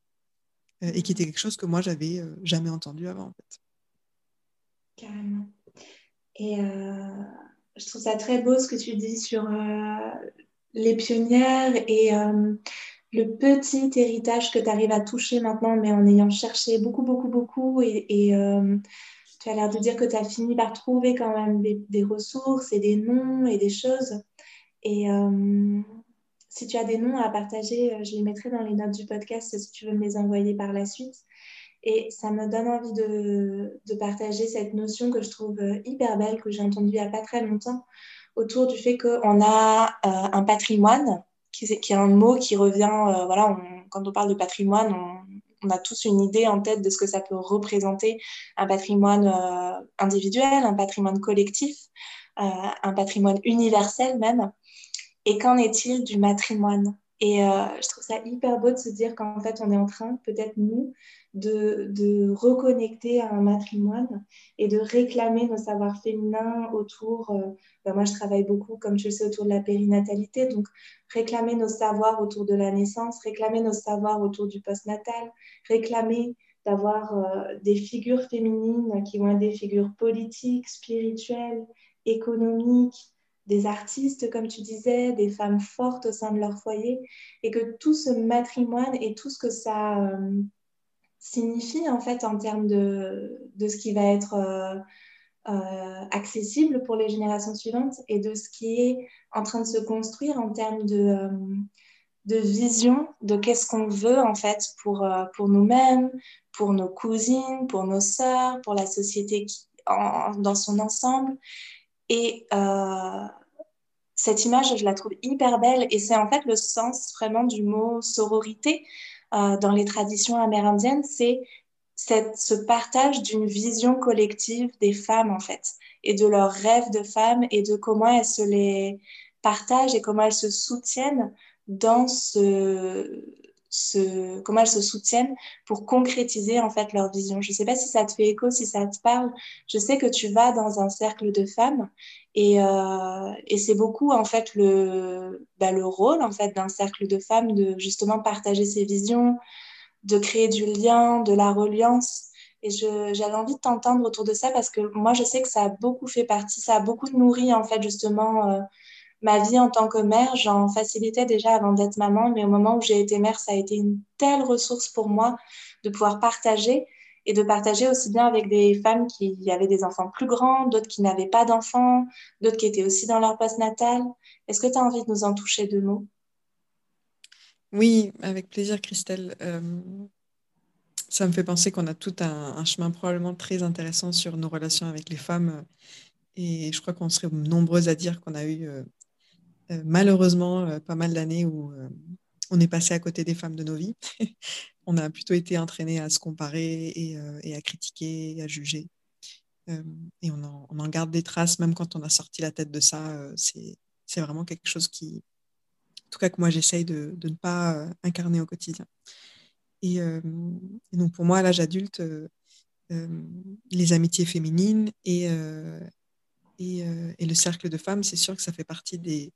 Euh, et qui était quelque chose que moi, j'avais euh, jamais entendu avant, en fait. Carrément. Et je trouve ça très beau ce que tu dis sur les pionnières et le petit héritage que tu arrives à toucher maintenant, mais en ayant cherché beaucoup, beaucoup, beaucoup. Et, euh, tu as l'air de dire que tu as fini par trouver quand même des, ressources et des noms et des choses. Et euh, si tu as des noms à partager, euh, je les mettrai dans les notes du podcast si tu veux me les envoyer par la suite. Et ça me donne envie de, de partager cette notion que je trouve hyper belle, que j'ai entendue il n'y a pas très longtemps, autour du fait qu'on a un patrimoine, qui, est un mot qui revient, voilà, quand on parle de patrimoine, on, on a tous une idée en tête de ce que ça peut représenter un patrimoine euh, individuel, un patrimoine collectif, euh, un patrimoine universel même. Et qu'en est-il du matrimoine? Et euh, je trouve ça hyper beau de se dire qu'en fait, on est en train, peut-être nous, de, de, reconnecter à un matrimoine et de réclamer nos savoirs féminins autour, euh, ben moi je travaille beaucoup, comme tu le sais, autour de la périnatalité, donc réclamer nos savoirs autour de la naissance, réclamer nos savoirs autour du postnatal, réclamer d'avoir euh, des figures féminines qui vont être des figures politiques, spirituelles, économiques, des artistes, comme tu disais, des femmes fortes au sein de leur foyer, et que tout ce matrimoine et tout ce que ça... Euh, signifie en fait en termes de, de ce qui va être euh, euh, accessible pour les générations suivantes et de ce qui est en train de se construire en termes de, de vision de qu'est-ce qu'on veut en fait pour, pour nous-mêmes, pour nos cousines, pour nos sœurs, pour la société dans son ensemble. Et cette image, je la trouve hyper belle et c'est en fait le sens vraiment du mot sororité euh, dans les traditions amérindiennes, c'est ce partage d'une vision collective des femmes, en fait, et de leurs rêves de femmes et de comment elles se les partagent et comment elles se soutiennent dans ce, comment elles se soutiennent pour concrétiser en fait leur vision. Je ne sais pas si ça te fait écho, si ça te parle. Je sais que tu vas dans un cercle de femmes et, euh, et c'est beaucoup en fait le, bah, le rôle en fait d'un cercle de femmes de justement partager ses visions, de créer du lien, de la reliance. Et j'avais envie de t'entendre autour de ça parce que moi, je sais que ça a beaucoup fait partie, ça a beaucoup nourri en fait justement euh, ma vie en tant que mère, j'en facilitais déjà avant d'être maman, mais au moment où j'ai été mère, ça a été une telle ressource pour moi de pouvoir partager et de partager aussi bien avec des femmes qui avaient des enfants plus grands, d'autres qui n'avaient pas d'enfants, d'autres qui étaient aussi dans leur post-natal. Est-ce que tu as envie de nous en toucher deux mots? Oui, avec plaisir, Christelle. Euh, ça me fait penser qu'on a tout un, chemin probablement très intéressant sur nos relations avec les femmes. Et je crois qu'on serait nombreuses à dire qu'on a eu euh, malheureusement euh, pas mal d'années où euh, on est passé à côté des femmes de nos vies. on a plutôt été entraîné à se comparer et, à critiquer, à juger. et on en, garde des traces, même quand on a sorti la tête de ça. c'est vraiment quelque chose qui, en tout cas que moi j'essaye de, ne pas incarner au quotidien. Et, donc pour moi, à l'âge adulte, les amitiés féminines et, le cercle de femmes, c'est sûr que ça fait partie des,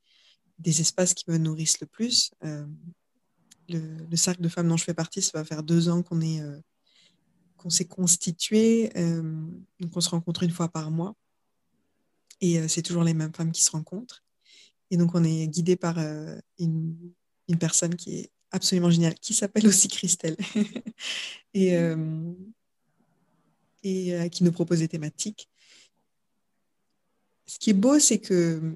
des espaces qui me nourrissent le plus. Euh, le, cercle de femmes dont je fais partie, ça va faire deux ans qu'on est euh, qu'on s'est constitué. Euh, donc on se rencontre une fois par mois. Et c'est toujours les mêmes femmes qui se rencontrent. Et donc on est guidé par une, une, personne qui est absolument géniale, qui s'appelle aussi Christelle. et, et qui nous propose des thématiques. Ce qui est beau, c'est que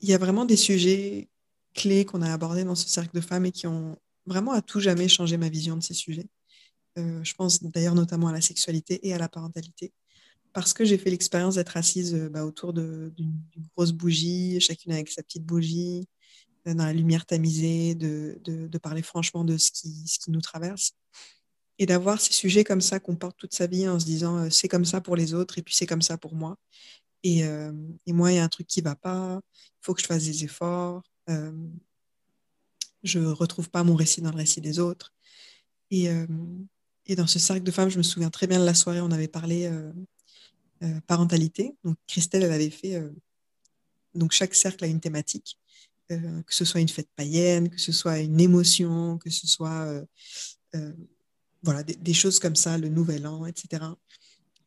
il y a vraiment des sujets clés qu'on a abordés dans ce cercle de femmes et qui ont vraiment à tout jamais changé ma vision de ces sujets. Euh, je pense d'ailleurs notamment à la sexualité et à la parentalité, parce que j'ai fait l'expérience d'être assise euh, bah, autour d'une grosse bougie, chacune avec sa petite bougie, euh, dans la lumière tamisée, de, parler franchement de ce qui, ce qui nous traverse. Et d'avoir ces sujets comme ça qu'on porte toute sa vie en se disant c'est comme ça pour les autres et puis c'est comme ça pour moi. Et, et moi, il y a un truc qui ne va pas, il faut que je fasse des efforts. Euh, je ne retrouve pas mon récit dans le récit des autres. Et, et, dans ce cercle de femmes, je me souviens très bien de la soirée, on avait parlé euh, parentalité. Donc, Christelle, elle avait fait. donc, chaque cercle a une thématique, que ce soit une fête païenne, que ce soit une émotion, que ce soit. voilà, des, choses comme ça, le nouvel an, etc.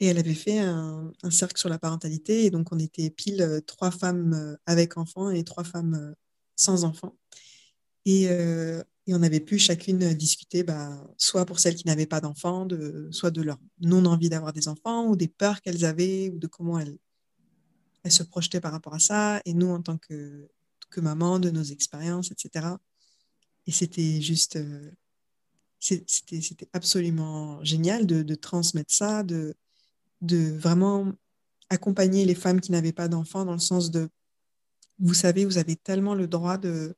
Et elle avait fait un, cercle sur la parentalité. Et donc, on était pile euh, trois femmes euh, avec enfants et trois femmes euh, sans enfants. Et, on avait pu chacune discuter, bah, soit pour celles qui n'avaient pas d'enfants, de, soit de leur non-envie d'avoir des enfants, ou des peurs qu'elles avaient, ou de comment elles, se projetaient par rapport à ça. Et nous, en tant que, que maman, de nos expériences, etc. Et c'était juste c'était absolument génial de, transmettre ça, de, de vraiment accompagner les femmes qui n'avaient pas d'enfants dans le sens de, vous savez, vous avez tellement le droit de,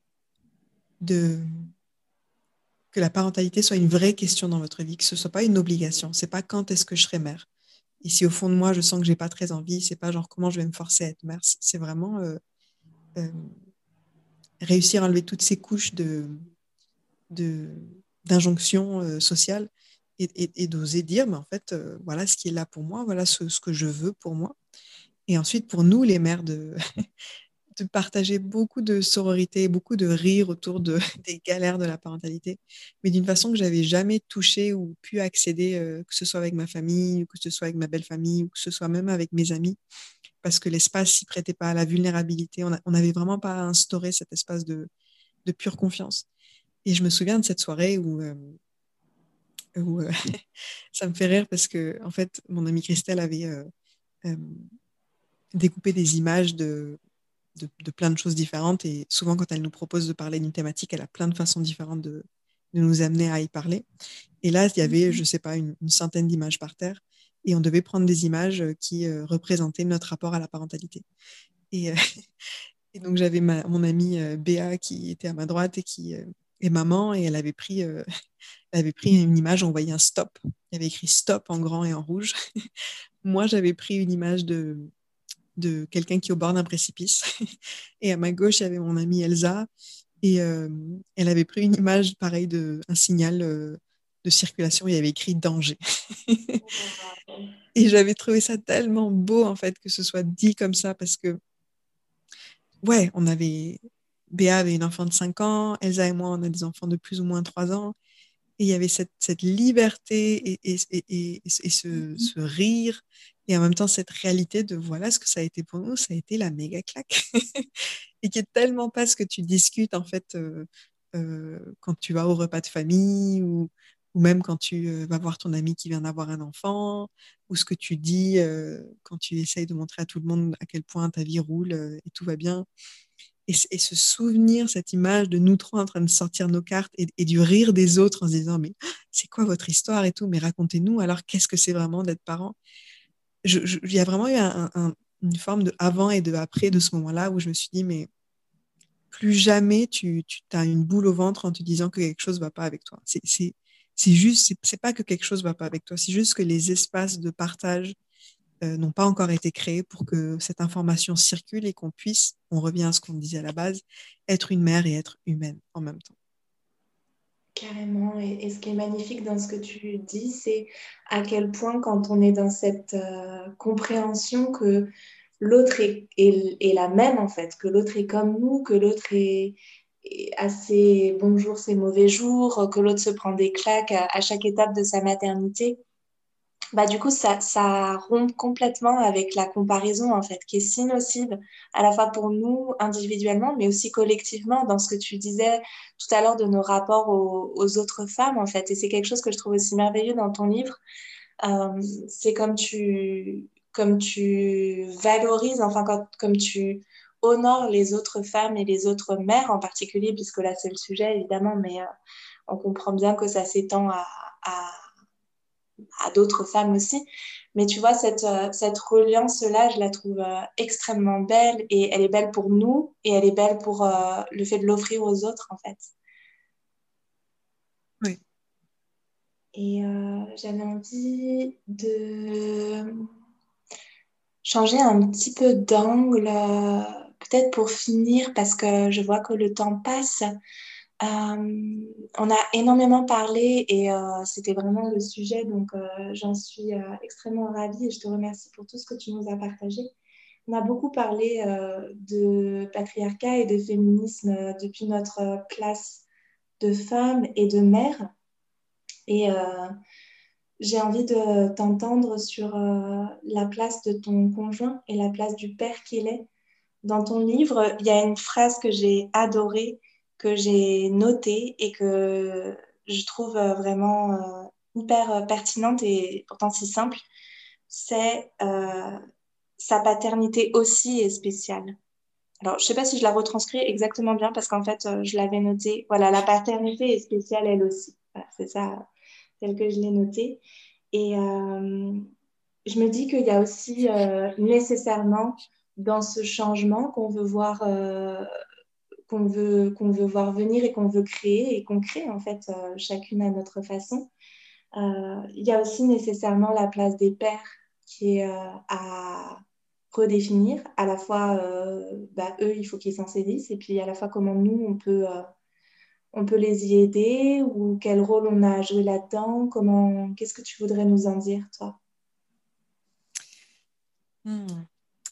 de que la parentalité soit une vraie question dans votre vie, que ce soit pas une obligation. C'est pas quand est-ce que je serai mère. Et si au fond de moi je sens que j'ai pas très envie, c'est pas genre comment je vais me forcer à être mère. C'est vraiment euh, euh, réussir à enlever toutes ces couches de d'injonctions euh, sociales et, d'oser dire, mais en fait, voilà ce qui est là pour moi, voilà ce, que je veux pour moi. Et ensuite, pour nous, les mères de, partager beaucoup de sororité, beaucoup de rire autour de, des galères de la parentalité, mais d'une façon que j'avais jamais touché ou pu accéder, euh, que ce soit avec ma famille, ou que ce soit avec ma belle famille, ou que ce soit même avec mes amis, parce que l'espace s'y prêtait pas à la vulnérabilité. On n'avait vraiment pas instauré cet espace de, de, pure confiance. Et je me souviens de cette soirée où, euh, où euh, ça me fait rire parce que, en fait, mon amie Christelle avait découpé des images de de, plein de choses différentes. Et souvent, quand elle nous propose de parler d'une thématique, elle a plein de façons différentes de, nous amener à y parler. Et là, il y avait, mhm. je ne sais pas, une, centaine d'images par terre. Et on devait prendre des images qui euh, représentaient notre rapport à la parentalité. Et, euh, et donc, j'avais mon amie euh, Béa qui était à ma droite et qui est maman. Et elle avait pris, elle avait pris une image, on voyait un stop. Il avait écrit stop en grand et en rouge. Moi, j'avais pris une image de, de quelqu'un qui est au bord d'un précipice. et à ma gauche, il y avait mon amie Elsa. Et euh, elle avait pris une image, pareil, de un signal euh, de circulation. Il y avait écrit danger. et j'avais trouvé ça tellement beau, en fait, que ce soit dit comme ça, parce que, ouais, on avait. Béa avait une enfant de 5 ans, Elsa et moi, on a des enfants de plus ou moins 3 ans. Et il y avait cette, cette liberté et, et, et, et ce, mm-hmm. ce, rire et en même temps, cette réalité de voilà ce que ça a été pour nous, ça a été la méga claque. et qui est tellement pas ce que tu discutes, en fait, euh, euh, quand tu vas au repas de famille ou, ou même quand tu euh, vas voir ton ami qui vient d'avoir un enfant, ou ce que tu dis quand tu essayes de montrer à tout le monde à quel point ta vie roule et tout va bien. Et, et, ce souvenir, cette image de nous trois en train de sortir nos cartes et, du rire des autres en se disant mais c'est quoi votre histoire et tout, mais racontez-nous alors qu'est-ce que c'est vraiment d'être parent? Il y a vraiment eu une forme de avant et de après de ce moment-là où je me suis dit, mais plus jamais tu, tu as une boule au ventre en te disant que quelque chose va pas avec toi. C'est juste, c'est pas que quelque chose va pas avec toi, c'est juste que les espaces de partage euh, n'ont pas encore été créés pour que cette information circule et qu'on puisse, on revient à ce qu'on disait à la base, être une mère et être humaine en même temps. Carrément. Et, ce qui est magnifique dans ce que tu dis, c'est à quel point quand on est dans cette euh, compréhension que l'autre est, est, la même, en fait, que l'autre est comme nous, que l'autre est, à ses bons jours, ses mauvais jours, que l'autre se prend des claques à, chaque étape de sa maternité, bah, du coup, ça, ça rompt complètement avec la comparaison, en fait, qui est si nocive, à la fois pour nous individuellement, mais aussi collectivement, dans ce que tu disais tout à l'heure de nos rapports aux, autres femmes, en fait. Et c'est quelque chose que je trouve aussi merveilleux dans ton livre. Euh, c'est comme tu, comme tu valorises, enfin, comme tu honores les autres femmes et les autres mères en particulier, puisque là, c'est le sujet, évidemment, mais euh, on comprend bien que ça s'étend à d'autres femmes aussi. Mais tu vois, cette, euh, cette reliance-là, je la trouve euh, extrêmement belle et elle est belle pour nous et elle est belle pour euh, le fait de l'offrir aux autres, en fait. Oui. Et j'avais envie de changer un petit peu d'angle, peut-être pour finir, parce que je vois que le temps passe. Euh, on a énormément parlé et euh, c'était vraiment le sujet, donc euh, j'en suis extrêmement ravie et je te remercie pour tout ce que tu nous as partagé. On a beaucoup parlé de patriarcat et de féminisme depuis notre place de femme et de mère. Et j'ai envie de t'entendre sur la place de ton conjoint et la place du père qu'il est. Dans ton livre, il y a une phrase que j'ai adorée que j'ai noté et que je trouve euh, vraiment euh, hyper euh, pertinente et pourtant si simple, c'est sa paternité aussi est spéciale. Alors, je ne sais pas si je la retranscris exactement bien parce qu'en fait, je l'avais noté. Voilà, la paternité est spéciale elle aussi. c'est ça tel que je l'ai noté. Et je me dis qu'il y a aussi nécessairement dans ce changement qu'on veut voir qu'on veut, qu'on veut voir venir et qu'on veut créer et qu'on crée en fait chacune à notre façon. il y a aussi nécessairement la place des pères qui est à redéfinir. À la fois, euh, bah, eux, il faut qu'ils s'en saisissent, et puis à la fois comment nous, on peut, euh, on peut les y aider, ou quel rôle on a à jouer là-dedans. Qu'est-ce que tu voudrais nous en dire, toi? Hmm.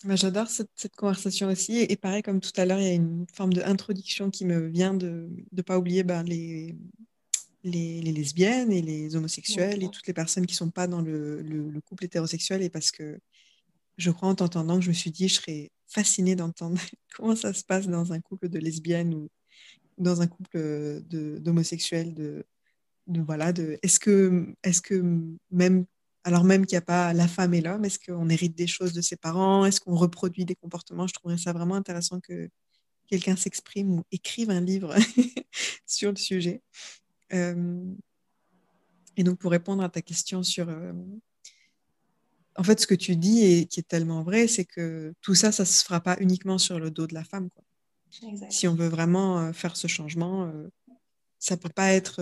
Bah, J'adore cette, cette, conversation aussi. Et, pareil, comme tout à l'heure, il y a une forme d'introduction qui me vient de ne pas oublier bah, les, les, les, lesbiennes et les homosexuels et toutes les personnes qui ne sont pas dans le, le, le, couple hétérosexuel. Et parce que je crois, en t'entendant, que je me suis dit, je serais fascinée d'entendre comment ça se passe dans un couple de lesbiennes ou dans un couple d'homosexuels. De, de, voilà, de, est-ce que, est que même, alors même qu'il n'y a pas la femme et l'homme, est-ce qu'on hérite des choses de ses parents? Est-ce qu'on reproduit des comportements? Je trouverais ça vraiment intéressant que quelqu'un s'exprime ou écrive un livre sur le sujet. Euh, et donc, pour répondre à ta question sur euh, en fait, ce que tu dis et qui est tellement vrai, c'est que tout ça, ça ne se fera pas uniquement sur le dos de la femme. Quoi. Si on veut vraiment euh, faire ce changement, euh, ça ne peut pas être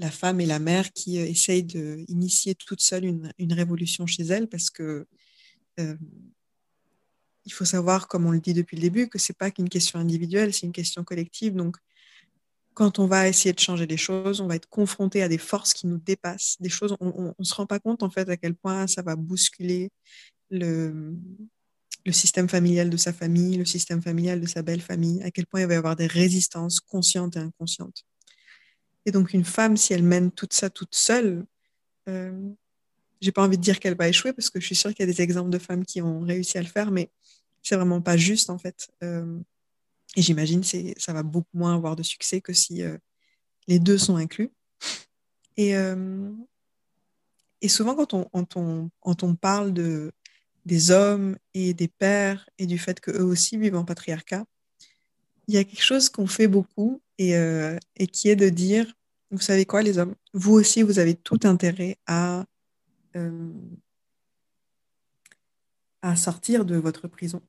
la femme et la mère qui essayent d'initier toute seule une, révolution chez elle parce que il faut savoir, comme on le dit depuis le début, que ce n'est pas qu'une question individuelle, c'est une question collective. Donc, quand on va essayer de changer les choses, on va être confronté à des forces qui nous dépassent, des choses, on ne se rend pas compte en fait à quel point ça va bousculer le, le système familial de sa famille, le système familial de sa belle famille, à quel point il va y avoir des résistances conscientes et inconscientes. Et donc une femme, si elle mène tout ça toute seule, euh, j'ai pas envie de dire qu'elle va échouer parce que je suis sûre qu'il y a des exemples de femmes qui ont réussi à le faire, mais c'est vraiment pas juste en fait. Euh, et j'imagine que ça va beaucoup moins avoir de succès que si euh, les deux sont inclus. Et, euh, souvent, quand on, parle de, des hommes et des pères et du fait qu'eux aussi vivent en patriarcat, il y a quelque chose qu'on fait beaucoup et, euh, et, qui est de dire, vous savez quoi les hommes, vous aussi, vous avez tout intérêt à, à sortir de votre prison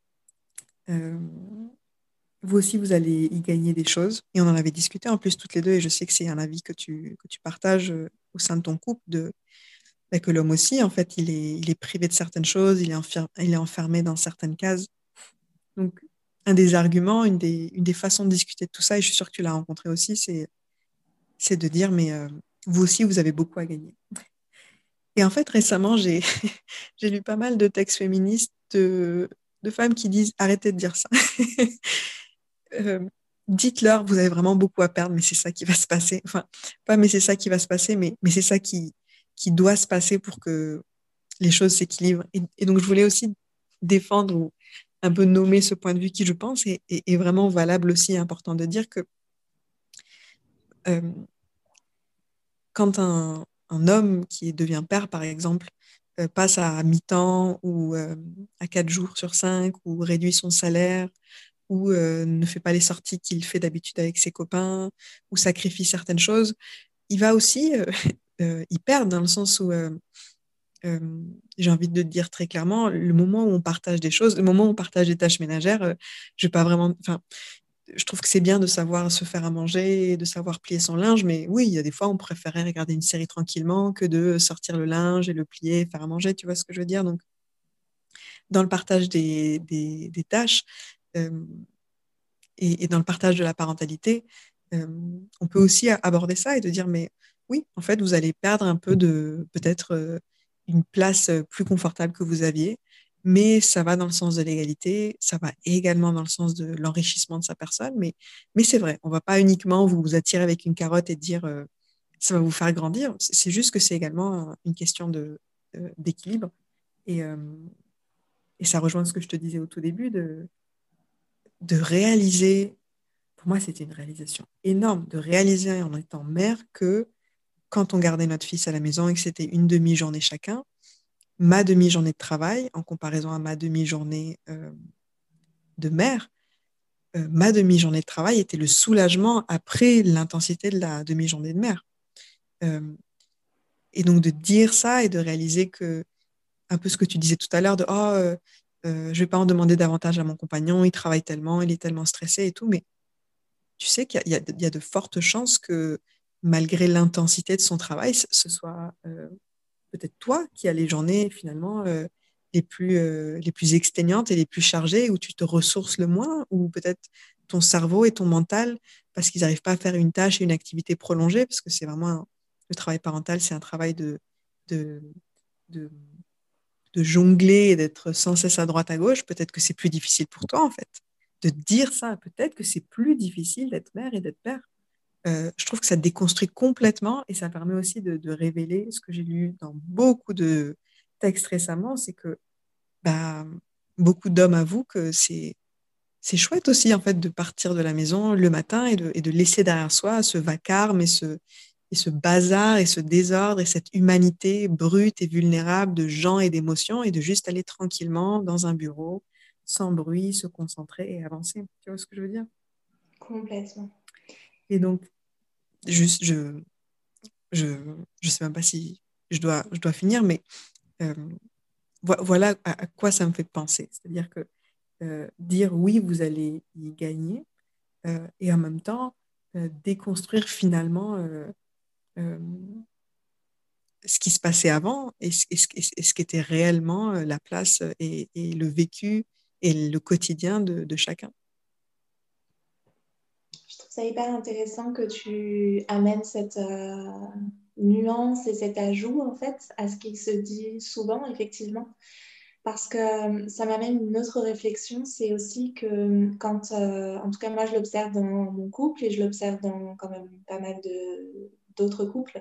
vous aussi, vous allez y gagner des choses. Et on en avait discuté en plus toutes les deux, et je sais que c'est un avis que tu, que tu partages euh, au sein de ton couple, de, bah, que l'homme aussi, en fait, il est, il est privé de certaines choses, il est, il est enfermé dans certaines cases. Donc, un des arguments, une des, une des façons de discuter de tout ça, et je suis sûre que tu l'as rencontré aussi, c'est, de dire, mais euh, vous aussi, vous avez beaucoup à gagner. Et en fait, récemment, j'ai, j'ai lu pas mal de textes féministes de, de femmes qui disent arrêtez de dire ça. Euh, dites-leur, vous avez vraiment beaucoup à perdre, mais c'est ça qui va se passer. Enfin, pas mais c'est ça qui va se passer, mais, mais c'est ça qui, qui doit se passer pour que les choses s'équilibrent. Et, donc, je voulais aussi défendre ou un peu nommer ce point de vue qui, je pense, est, vraiment valable aussi, important de dire que euh, quand un, homme qui devient père, par exemple, euh, passe à mi-temps ou à quatre jours sur cinq ou réduit son salaire ou euh, ne fait pas les sorties qu'il fait d'habitude avec ses copains, ou sacrifie certaines choses, il va aussi euh, euh, y perdre dans le sens où, j'ai envie de dire très clairement, le moment où on partage des choses, le moment où on partage des tâches ménagères, je vais pas vraiment, enfin, je trouve que c'est bien de savoir se faire à manger, de savoir plier son linge, mais oui, il y a des fois, on préférait regarder une série tranquillement que de sortir le linge et le plier, faire à manger, tu vois ce que je veux dire? Donc, dans le partage des, des, tâches, euh, et, dans le partage de la parentalité, euh, on peut aussi aborder ça et de dire, mais oui, en fait, vous allez perdre un peu de peut-être euh, une place plus confortable que vous aviez, mais ça va dans le sens de l'égalité, ça va également dans le sens de l'enrichissement de sa personne, mais, mais c'est vrai, on ne va pas uniquement vous attirer avec une carotte et dire ça va vous faire grandir, c'est juste que c'est également une question d'équilibre. De, et, et ça rejoint ce que je te disais au tout début, de, de réaliser, pour moi c'était une réalisation énorme, de réaliser en étant mère que quand on gardait notre fils à la maison et que c'était une demi-journée chacun, ma demi-journée de travail en comparaison à ma demi-journée euh, de mère, ma demi-journée de travail était le soulagement après l'intensité de la demi-journée de mère. et donc de dire ça et de réaliser que, un peu ce que tu disais tout à l'heure, de oh, je ne vais pas en demander davantage à mon compagnon, il travaille tellement, il est tellement stressé et tout, mais tu sais qu'il y, a de fortes chances que malgré l'intensité de son travail, ce soit peut-être toi qui as les journées finalement les plus, euh, les plus exténuantes et les plus chargées, où tu te ressources le moins, ou peut-être ton cerveau et ton mental, parce qu'ils n'arrivent pas à faire une tâche et une activité prolongée, parce que c'est vraiment le travail parental, c'est un travail de, de, de, de jongler et d'être sans cesse à droite à gauche. Peut-être que c'est plus difficile pour toi, en fait, de dire ça. Peut-être que c'est plus difficile d'être mère et d'être père. Je trouve que ça déconstruit complètement et ça permet aussi de, révéler ce que j'ai lu dans beaucoup de, texte récemment, c'est que bah, beaucoup d'hommes avouent que c'est chouette aussi en fait de partir de la maison le matin et de, laisser derrière soi ce vacarme et ce bazar et ce désordre et cette humanité brute et vulnérable de gens et d'émotions et de juste aller tranquillement dans un bureau sans bruit, se concentrer et avancer. Tu vois ce que je veux dire? Complètement. Et donc, juste, je je je sais même pas si je dois je dois finir, mais euh, voilà à, quoi ça me fait penser. C'est-à-dire que euh, dire oui, vous allez y gagner, euh, et en même temps déconstruire finalement ce qui se passait avant et ce, ce, qui était réellement la place et, le vécu et le quotidien de, chacun. Trouve ça hyper intéressant que tu amènes cette, nuance et cet ajout en fait à ce qui se dit souvent effectivement. Parce que euh, ça m'amène une autre réflexion, c'est aussi que quand, euh, en tout cas moi je l'observe dans mon couple et je l'observe dans quand même pas mal d'autres couples,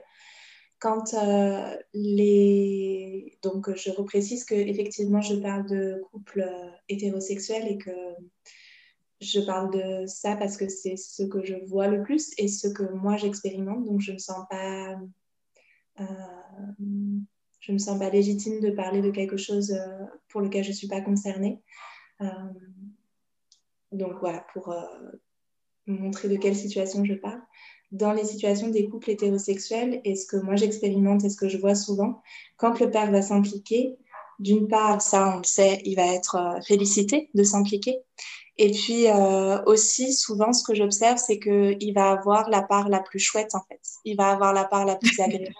quand euh, les... Donc je reprécise que effectivement je parle de couple hétérosexuel et que je parle de ça parce que c'est ce que je vois le plus et ce que moi j'expérimente, donc je ne me sens pas euh, me sens pas légitime de parler de quelque chose euh, pour lequel je ne suis pas concernée. Euh, donc voilà, pour montrer de quelle situation je parle. Dans les situations des couples hétérosexuels, et ce que moi j'expérimente et ce que je vois souvent, quand le père va s'impliquer, d'une part, ça on le sait, il va être félicité de s'impliquer. Et puis aussi, souvent, ce que j'observe, c'est qu'il va avoir la part la plus chouette en fait. Il va avoir la part la plus agréable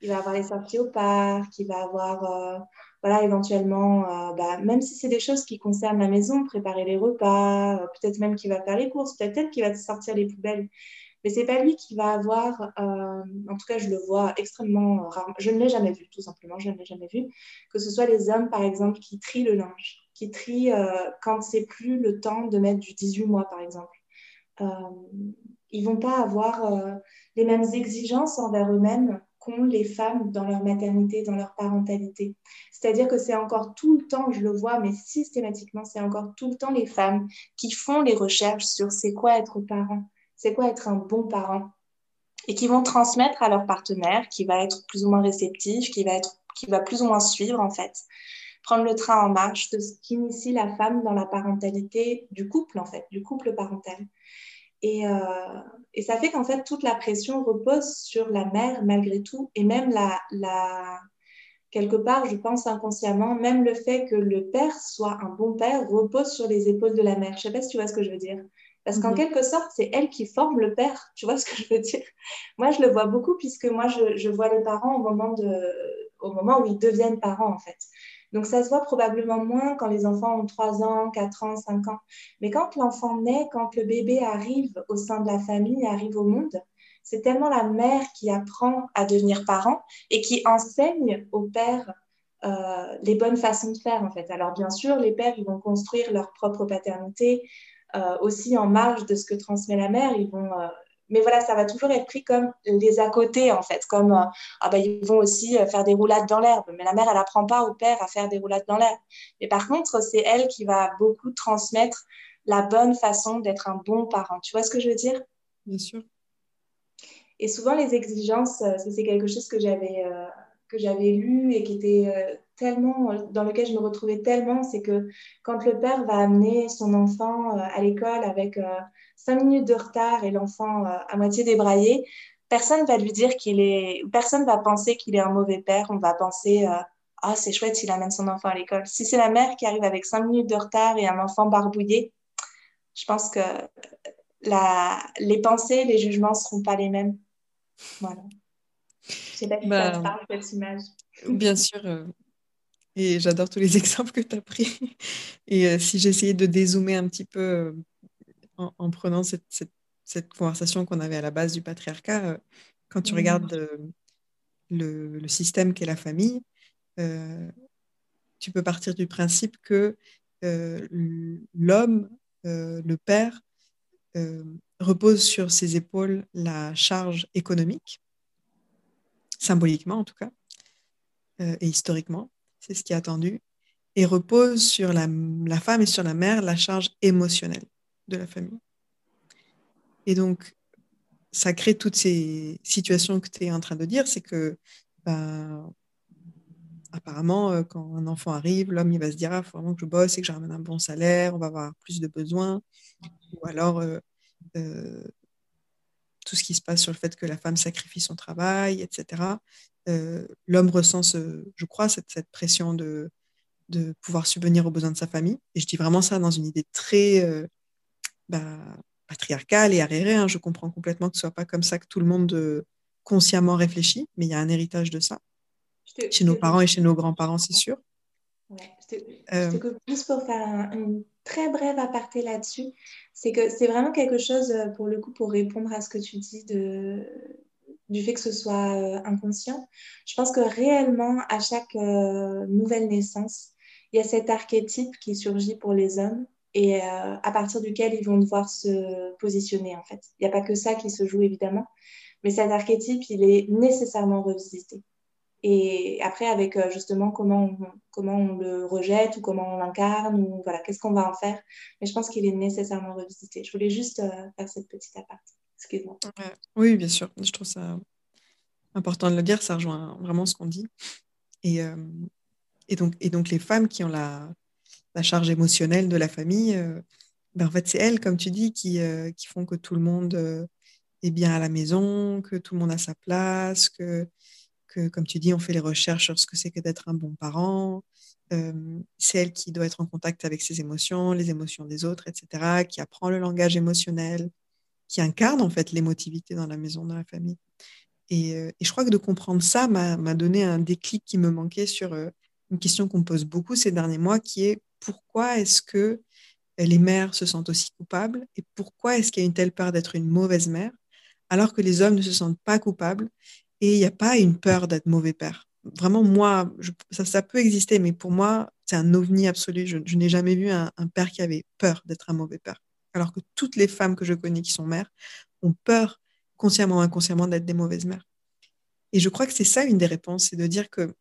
il va avoir les sorties au parc, il va avoir, euh, voilà, éventuellement, euh, bah, même si c'est des choses qui concernent la maison, préparer les repas, euh, peut-être même qu'il va faire les courses, peut-être qu'il va sortir les poubelles. Mais c'est pas lui qui va avoir, en tout cas, je le vois extrêmement rarement. Je ne l'ai jamais vu, tout simplement, je ne l'ai jamais vu. Que ce soit les hommes, par exemple, qui trient le linge, qui trient quand c'est plus le temps de mettre du 18 mois, par exemple. ils vont pas avoir les mêmes exigences envers eux-mêmes les femmes dans leur maternité, dans leur parentalité. C'est-à-dire que c'est encore tout le temps, je le vois, mais systématiquement, c'est encore tout le temps les femmes qui font les recherches sur c'est quoi être parent, c'est quoi être un bon parent, et qui vont transmettre à leur partenaire, qui va être plus ou moins réceptif, qui va, être, qui va plus ou moins suivre en fait, prendre le train en marche de ce qu'initie la femme dans la parentalité du couple en fait, du couple parental. Et, euh, et ça fait qu'en fait, toute la pression repose sur la mère malgré tout. Et même la, la, quelque part, je pense inconsciemment, même le fait que le père soit un bon père repose sur les épaules de la mère. Je sais pas si tu vois ce que je veux dire. Parce qu'en mhm. quelque sorte, c'est elle qui forme le père. Tu vois ce que je veux dire? Moi, je le vois beaucoup puisque moi, je, je vois les parents au moment, de, au moment où ils deviennent parents, en fait. Donc, ça se voit probablement moins quand les enfants ont 3 ans, 4 ans, 5 ans. Mais quand l'enfant naît, quand le bébé arrive au sein de la famille, arrive au monde, c'est tellement la mère qui apprend à devenir parent et qui enseigne au père euh, les bonnes façons de faire, en fait. Alors, bien sûr, les pères, ils vont construire leur propre paternité euh, aussi en marge de ce que transmet la mère. Ils vont euh, mais voilà, ça va toujours être pris comme les à côté, en fait, comme euh, ah bah, ils vont aussi euh, faire des roulades dans l'herbe. Mais la mère, elle n'apprend pas au père à faire des roulades dans l'herbe. Mais par contre, c'est elle qui va beaucoup transmettre la bonne façon d'être un bon parent. Tu vois ce que je veux dire? Bien sûr. Et souvent, les exigences, euh, c'est quelque chose que j'avais que j'avais lu et qui était tellement, dans lequel je me retrouvais tellement, c'est que quand le père va amener son enfant à l'école avec cinq minutes de retard et l'enfant à moitié débraillé, personne va lui dire qu'il est, personne va penser qu'il est un mauvais père. On va penser, ah, c'est chouette s'il amène son enfant à l'école. Si c'est la mère qui arrive avec cinq minutes de retard et un enfant barbouillé, je pense que la... les pensées, les jugements seront pas les mêmes. Voilà. Je sais pas si ça te bah, parle, cette image. Bien sûr. Euh, et j'adore tous les exemples que tu as pris. Et euh, si j'essayais de dézoomer un petit peu euh, en, prenant cette, cette, cette conversation qu'on avait à la base du patriarcat, quand tu mmh. regardes le, le, système qu'est la famille, tu peux partir du principe que l'homme, le père, repose sur ses épaules la charge économique, symboliquement en tout cas, et historiquement, c'est ce qui est attendu, et repose sur la, femme et sur la mère la charge émotionnelle de la famille. Et donc, ça crée toutes ces situations que tu es en train de dire, c'est que ben, apparemment, euh, quand un enfant arrive, l'homme, il va se dire, ah, faut vraiment que je bosse et que je ramène un bon salaire, on va avoir plus de besoins. Ou alors, euh, euh, tout ce qui se passe sur le fait que la femme sacrifie son travail, etc. l'homme ressent, je crois, cette, cette pression de, de, pouvoir subvenir aux besoins de sa famille. Et je dis vraiment ça dans une idée très bah, patriarcale et arriérée. Hein. Je comprends complètement que ce soit pas comme ça que tout le monde consciemment réfléchit, mais il y a un héritage de ça chez nos parents et chez nos grands-parents, c'est sûr. Ouais, je te, euh, juste pour faire un, une très brève aparté là-dessus, c'est que c'est vraiment quelque chose, euh, pour le coup, pour répondre à ce que tu dis du fait que ce soit euh, inconscient. Je pense que réellement, à chaque nouvelle naissance, il y a cet archétype qui surgit pour les hommes et à partir duquel ils vont devoir se positionner, en fait. Il n'y a pas que ça qui se joue, évidemment, mais cet archétype, il est nécessairement revisité. Et après, avec euh, justement comment on, comment on le rejette ou comment on l'incarne ou voilà, qu'est-ce qu'on va en faire. Mais je pense qu'il est nécessairement revisité. Je voulais juste euh, faire cette petite aparté. Excuse-moi. oui, bien sûr. Je trouve ça important de le dire. Ça rejoint vraiment ce qu'on dit. Et, euh, donc, les femmes qui ont la, la charge émotionnelle de la famille, ben, en fait, c'est elles, comme tu dis, qui, qui font que tout le monde est bien à la maison, que tout le monde a sa place, que comme tu dis, on fait les recherches sur ce que c'est que d'être un bon parent. Euh, c'est elle qui doit être en contact avec ses émotions, les émotions des autres, etc., qui apprend le langage émotionnel, qui incarne en fait l'émotivité dans la maison, dans la famille. Et, euh, je crois que de comprendre ça m'a donné un déclic qui me manquait sur euh, une question qu'on pose beaucoup ces derniers mois, qui est pourquoi est-ce que les mères se sentent aussi coupables et pourquoi est-ce qu'il y a une telle peur d'être une mauvaise mère alors que les hommes ne se sentent pas coupables et il n'y a pas une peur d'être mauvais père. Vraiment, moi, ça, peut exister, mais pour moi, c'est un ovni absolu. Je, n'ai jamais vu un, père qui avait peur d'être un mauvais père. Alors que toutes les femmes que je connais qui sont mères ont peur, consciemment ou inconsciemment, d'être des mauvaises mères. Et je crois que c'est ça une des réponses, c'est de dire que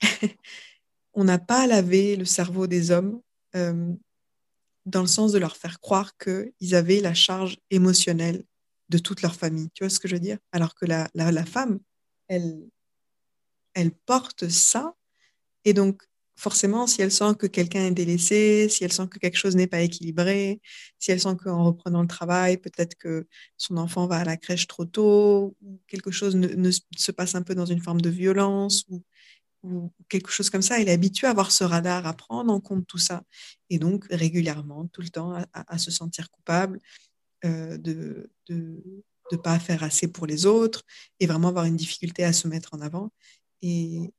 on n'a pas à laver le cerveau des hommes euh, dans le sens de leur faire croire qu'ils avaient la charge émotionnelle de toute leur famille. Tu vois ce que je veux dire? Alors que la, la, femme, elle, elle porte ça. Et donc, forcément, si elle sent que quelqu'un est délaissé, si elle sent que quelque chose n'est pas équilibré, si elle sent qu'en reprenant le travail, peut-être que son enfant va à la crèche trop tôt, ou quelque chose ne, se passe un peu dans une forme de violence, ou, quelque chose comme ça, elle est habituée à avoir ce radar, à prendre en compte tout ça. Et donc, régulièrement, tout le temps, à se sentir coupable, euh, de ne pas faire assez pour les autres et vraiment avoir une difficulté à se mettre en avant. Et,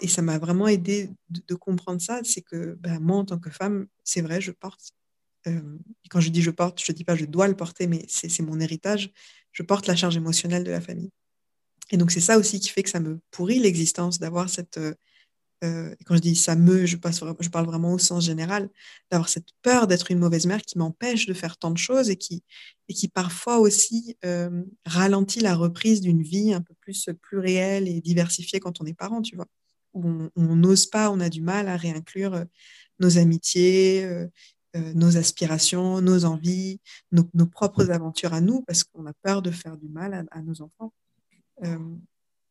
et, ça m'a vraiment aidé de, comprendre ça. C'est que ben, moi, en tant que femme, c'est vrai, je porte. Euh, quand je dis je porte, je ne dis pas je dois le porter, mais c'est mon héritage. Je porte la charge émotionnelle de la famille. Et donc, c'est ça aussi qui fait que ça me pourrit l'existence d'avoir cette, euh, euh, quand je dis ça me, je, parle vraiment au sens général, d'avoir cette peur d'être une mauvaise mère qui m'empêche de faire tant de choses et qui, et qui parfois aussi euh, ralentit la reprise d'une vie un peu plus plurielle et diversifiée quand on est parent, tu vois, où on n'ose pas, on a du mal à réinclure euh, nos amitiés, nos aspirations, nos envies, nos, propres aventures à nous, parce qu'on a peur de faire du mal à, nos enfants.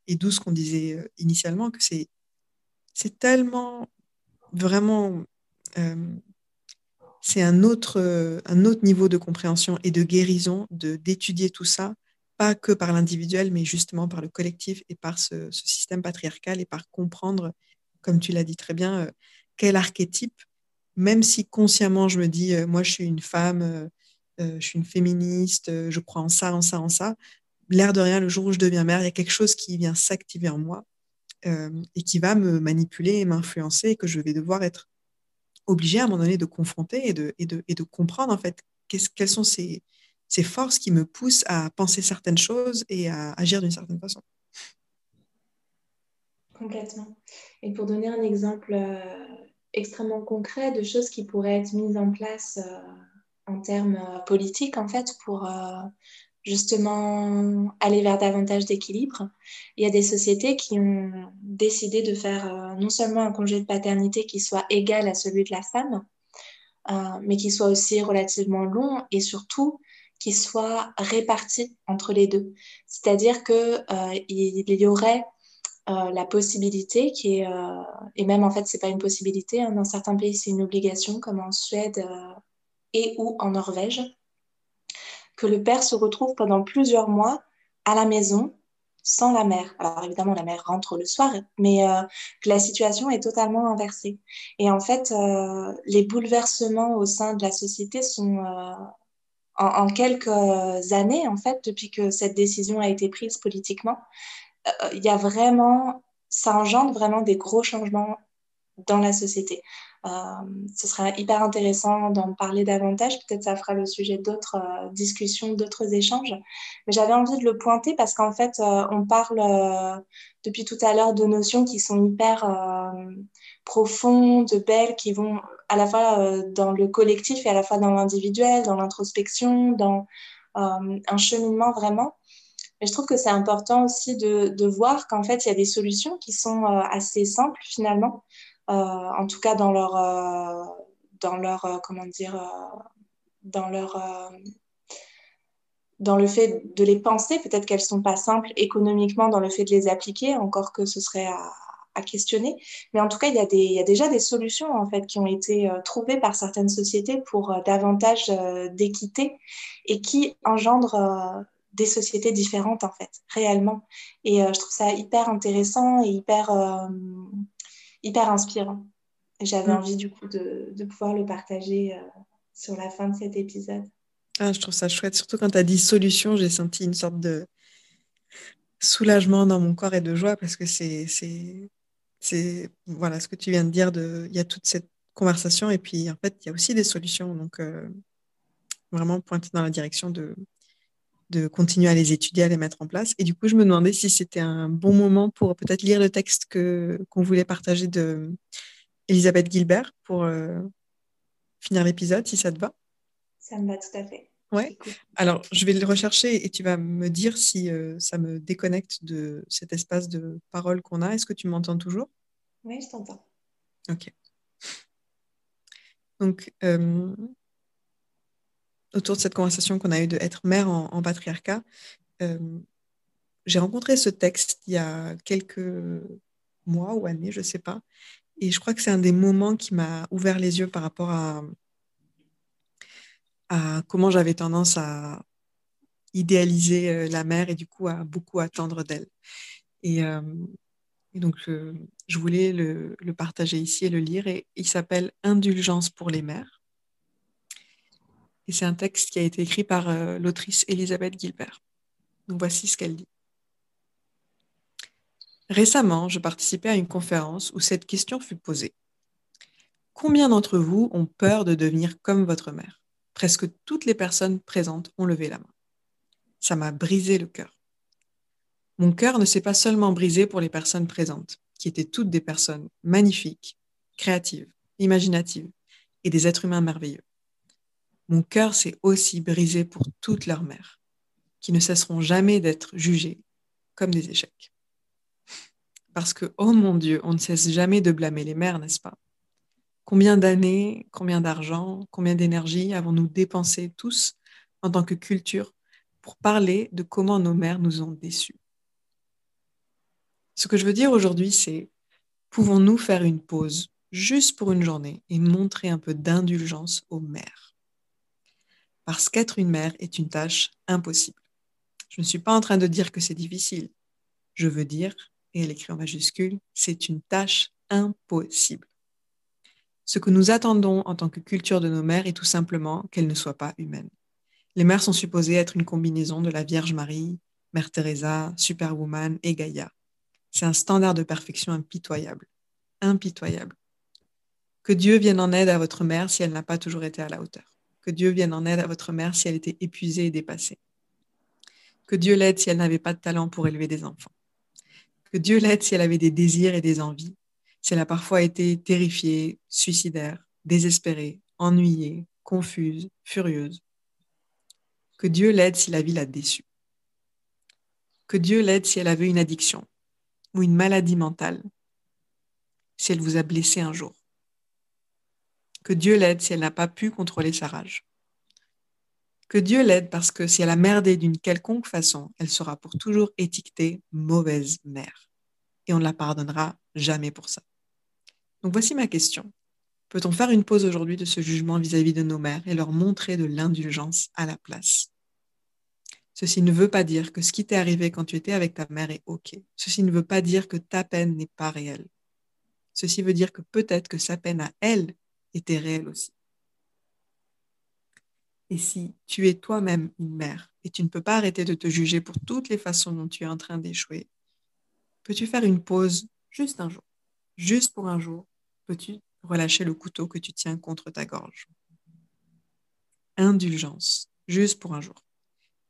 et d'où ce qu'on disait euh, initialement, que c'est, c'est tellement vraiment, euh, c'est un autre, un autre niveau de compréhension et de guérison de, d'étudier tout ça, pas que par l'individuel, mais justement par le collectif et par ce, système patriarcal et par comprendre, comme tu l'as dit très bien, quel archétype, même si consciemment je me dis, moi je suis une femme, je suis une féministe, je crois en ça, en ça, en ça, l'air de rien, le jour où je deviens mère, il y a quelque chose qui vient s'activer en moi. euh, et qui va me manipuler et m'influencer que je vais devoir être obligée à un moment donné de confronter et de, et de, et de comprendre en fait quelles sont ces, ces forces qui me poussent à penser certaines choses et à agir d'une certaine façon. Complètement. Et pour donner un exemple euh, extrêmement concret de choses qui pourraient être mises en place euh, en termes politiques, en fait, pour justement aller vers davantage d'équilibre. Il y a des sociétés qui ont décidé de faire euh, non seulement un congé de paternité qui soit égal à celui de la femme, euh, mais qui soit aussi relativement long et surtout qui soit réparti entre les deux. C'est-à-dire qu'il euh, y aurait la possibilité qui est, et même en fait c'est pas une possibilité, hein, dans certains pays c'est une obligation comme en Suède et ou en Norvège, que le père se retrouve pendant plusieurs mois à la maison sans la mère. Alors évidemment, la mère rentre le soir, mais euh, la situation est totalement inversée. Et en fait, euh, les bouleversements au sein de la société sont euh, en, quelques années, en fait, depuis que cette décision a été prise politiquement, il y a vraiment, ça engendre vraiment des gros changements dans la société. Euh, ce sera hyper intéressant d'en parler davantage. Peut-être ça fera le sujet d'autres euh, discussions, d'autres échanges. Mais j'avais envie de le pointer parce qu'en fait, euh, on parle depuis tout à l'heure de notions qui sont hyper profondes, belles, qui vont à la fois dans le collectif et à la fois dans l'individuel, dans l'introspection, dans un cheminement vraiment. Mais je trouve que c'est important aussi de, de voir qu'en fait, il y a des solutions qui sont assez simples finalement. Euh, en tout cas dans leur, euh, dans leur euh, comment dire, dans leur dans le fait de les penser, peut-être qu'elles ne sont pas simples économiquement dans le fait de les appliquer, encore que ce serait à, questionner. Mais en tout cas, il y, a y, a déjà des solutions en fait qui ont été trouvées par certaines sociétés pour davantage d'équité et qui engendrent des sociétés différentes en fait, réellement. Et je trouve ça hyper intéressant et hyper hyper inspirant. J'avais mm. envie du coup de, de, pouvoir le partager euh, sur la fin de cet épisode. Ah, je trouve ça chouette, surtout quand tu as dit solution, j'ai senti une sorte de soulagement dans mon corps et de joie parce que c'est, c'est, voilà ce que tu viens de dire, de, il y a toute cette conversation et puis en fait il y a aussi des solutions, donc euh, vraiment pointer dans la direction de, de continuer à les étudier, à les mettre en place. Et du coup, je me demandais si c'était un bon moment pour peut-être lire le texte que, qu'on voulait partager de Elisabeth Gilbert pour euh, finir l'épisode, si ça te va. Ça me va tout à fait. Ouais. Alors, je vais le rechercher et tu vas me dire si euh, ça me déconnecte de cet espace de parole qu'on a. Est-ce que tu m'entends toujours? Oui, je t'entends. Ok. Donc, euh, autour de cette conversation qu'on a eue de être mère en, patriarcat, euh, j'ai rencontré ce texte il y a quelques mois ou années, je ne sais pas. Et je crois que c'est un des moments qui m'a ouvert les yeux par rapport à, comment j'avais tendance à idéaliser euh, la mère et du coup à beaucoup attendre d'elle. Et, euh, donc, je voulais le, le, partager ici et le lire. Et il s'appelle Indulgence pour les mères. C'est un texte qui a été écrit par euh, l'autrice Elisabeth Gilbert. Voici ce qu'elle dit. Récemment, je participais à une conférence où cette question fut posée. Combien d'entre vous ont peur de devenir comme votre mère? Presque toutes les personnes présentes ont levé la main. Ça m'a brisé le cœur. Mon cœur ne s'est pas seulement brisé pour les personnes présentes, qui étaient toutes des personnes magnifiques, créatives, imaginatives et des êtres humains merveilleux. Mon cœur s'est aussi brisé pour toutes leurs mères, qui ne cesseront jamais d'être jugées comme des échecs. Parce que, oh mon Dieu, on ne cesse jamais de blâmer les mères, n'est-ce pas? Combien d'années, combien d'argent, combien d'énergie avons-nous dépensé tous en tant que culture pour parler de comment nos mères nous ont déçus? Ce que je veux dire aujourd'hui, c'est pouvons-nous faire une pause juste pour une journée et montrer un peu d'indulgence aux mères? Parce qu'être une mère est une tâche impossible. Je ne suis pas en train de dire que c'est difficile. Je veux dire, et elle écrit en majuscule, c'est une tâche impossible. Ce que nous attendons en tant que culture de nos mères est tout simplement qu'elles ne soient pas humaines. Les mères sont supposées être une combinaison de la Vierge Marie, Mère Teresa, Superwoman et Gaïa. C'est un standard de perfection impitoyable. Impitoyable. Que Dieu vienne en aide à votre mère si elle n'a pas toujours été à la hauteur. Que Dieu vienne en aide à votre mère si elle était épuisée et dépassée. Que Dieu l'aide si elle n'avait pas de talent pour élever des enfants. Que Dieu l'aide si elle avait des désirs et des envies, si elle a parfois été terrifiée, suicidaire, désespérée, ennuyée, confuse, furieuse. Que Dieu l'aide si la vie l'a déçue. Que Dieu l'aide si elle avait une addiction ou une maladie mentale, si elle vous a blessé un jour. Que Dieu l'aide si elle n'a pas pu contrôler sa rage. Que Dieu l'aide parce que si elle a merdé d'une quelconque façon, elle sera pour toujours étiquetée mauvaise mère. Et on ne la pardonnera jamais pour ça. Donc voici ma question. Peut-on faire une pause aujourd'hui de ce jugement vis-à-vis de nos mères et leur montrer de l'indulgence à la place? Ceci ne veut pas dire que ce qui t'est arrivé quand tu étais avec ta mère est OK. Ceci ne veut pas dire que ta peine n'est pas réelle. Ceci veut dire que peut-être que sa peine à elle était réelle aussi. Et si tu es toi-même une mère et tu ne peux pas arrêter de te juger pour toutes les façons dont tu es en train d'échouer, peux-tu faire une pause juste un jour, juste pour un jour, peux-tu relâcher le couteau que tu tiens contre ta gorge? Indulgence, juste pour un jour.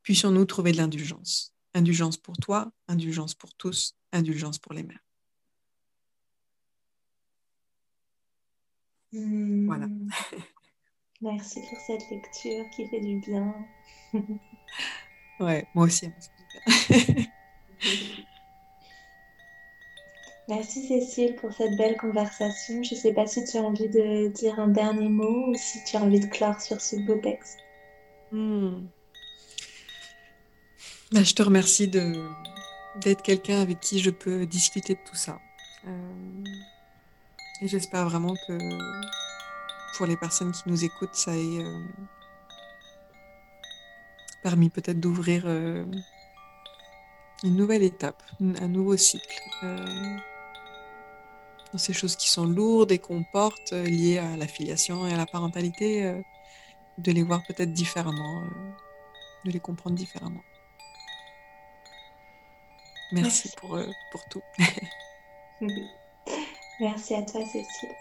Puissions-nous trouver de l'indulgence Indulgence pour toi, indulgence pour tous, indulgence pour les mères. Voilà. Merci pour cette lecture qui fait du bien. ouais, moi aussi. Merci Cécile pour cette belle conversation. Je ne sais pas si tu as envie de dire un dernier mot ou si tu as envie de clore sur ce beau texte. Bah, je te remercie d'être quelqu'un avec qui je peux discuter de tout ça. Euh, et j'espère vraiment que pour les personnes qui nous écoutent, ça ait euh, permis peut-être d'ouvrir euh, une nouvelle étape, un nouveau cycle euh, dans ces choses qui sont lourdes et qu'on porte liées à la filiation et à la parentalité, de les voir peut-être différemment, de les comprendre différemment. Merci, Merci. Pour, pour tout. Merci à toi, Cécile.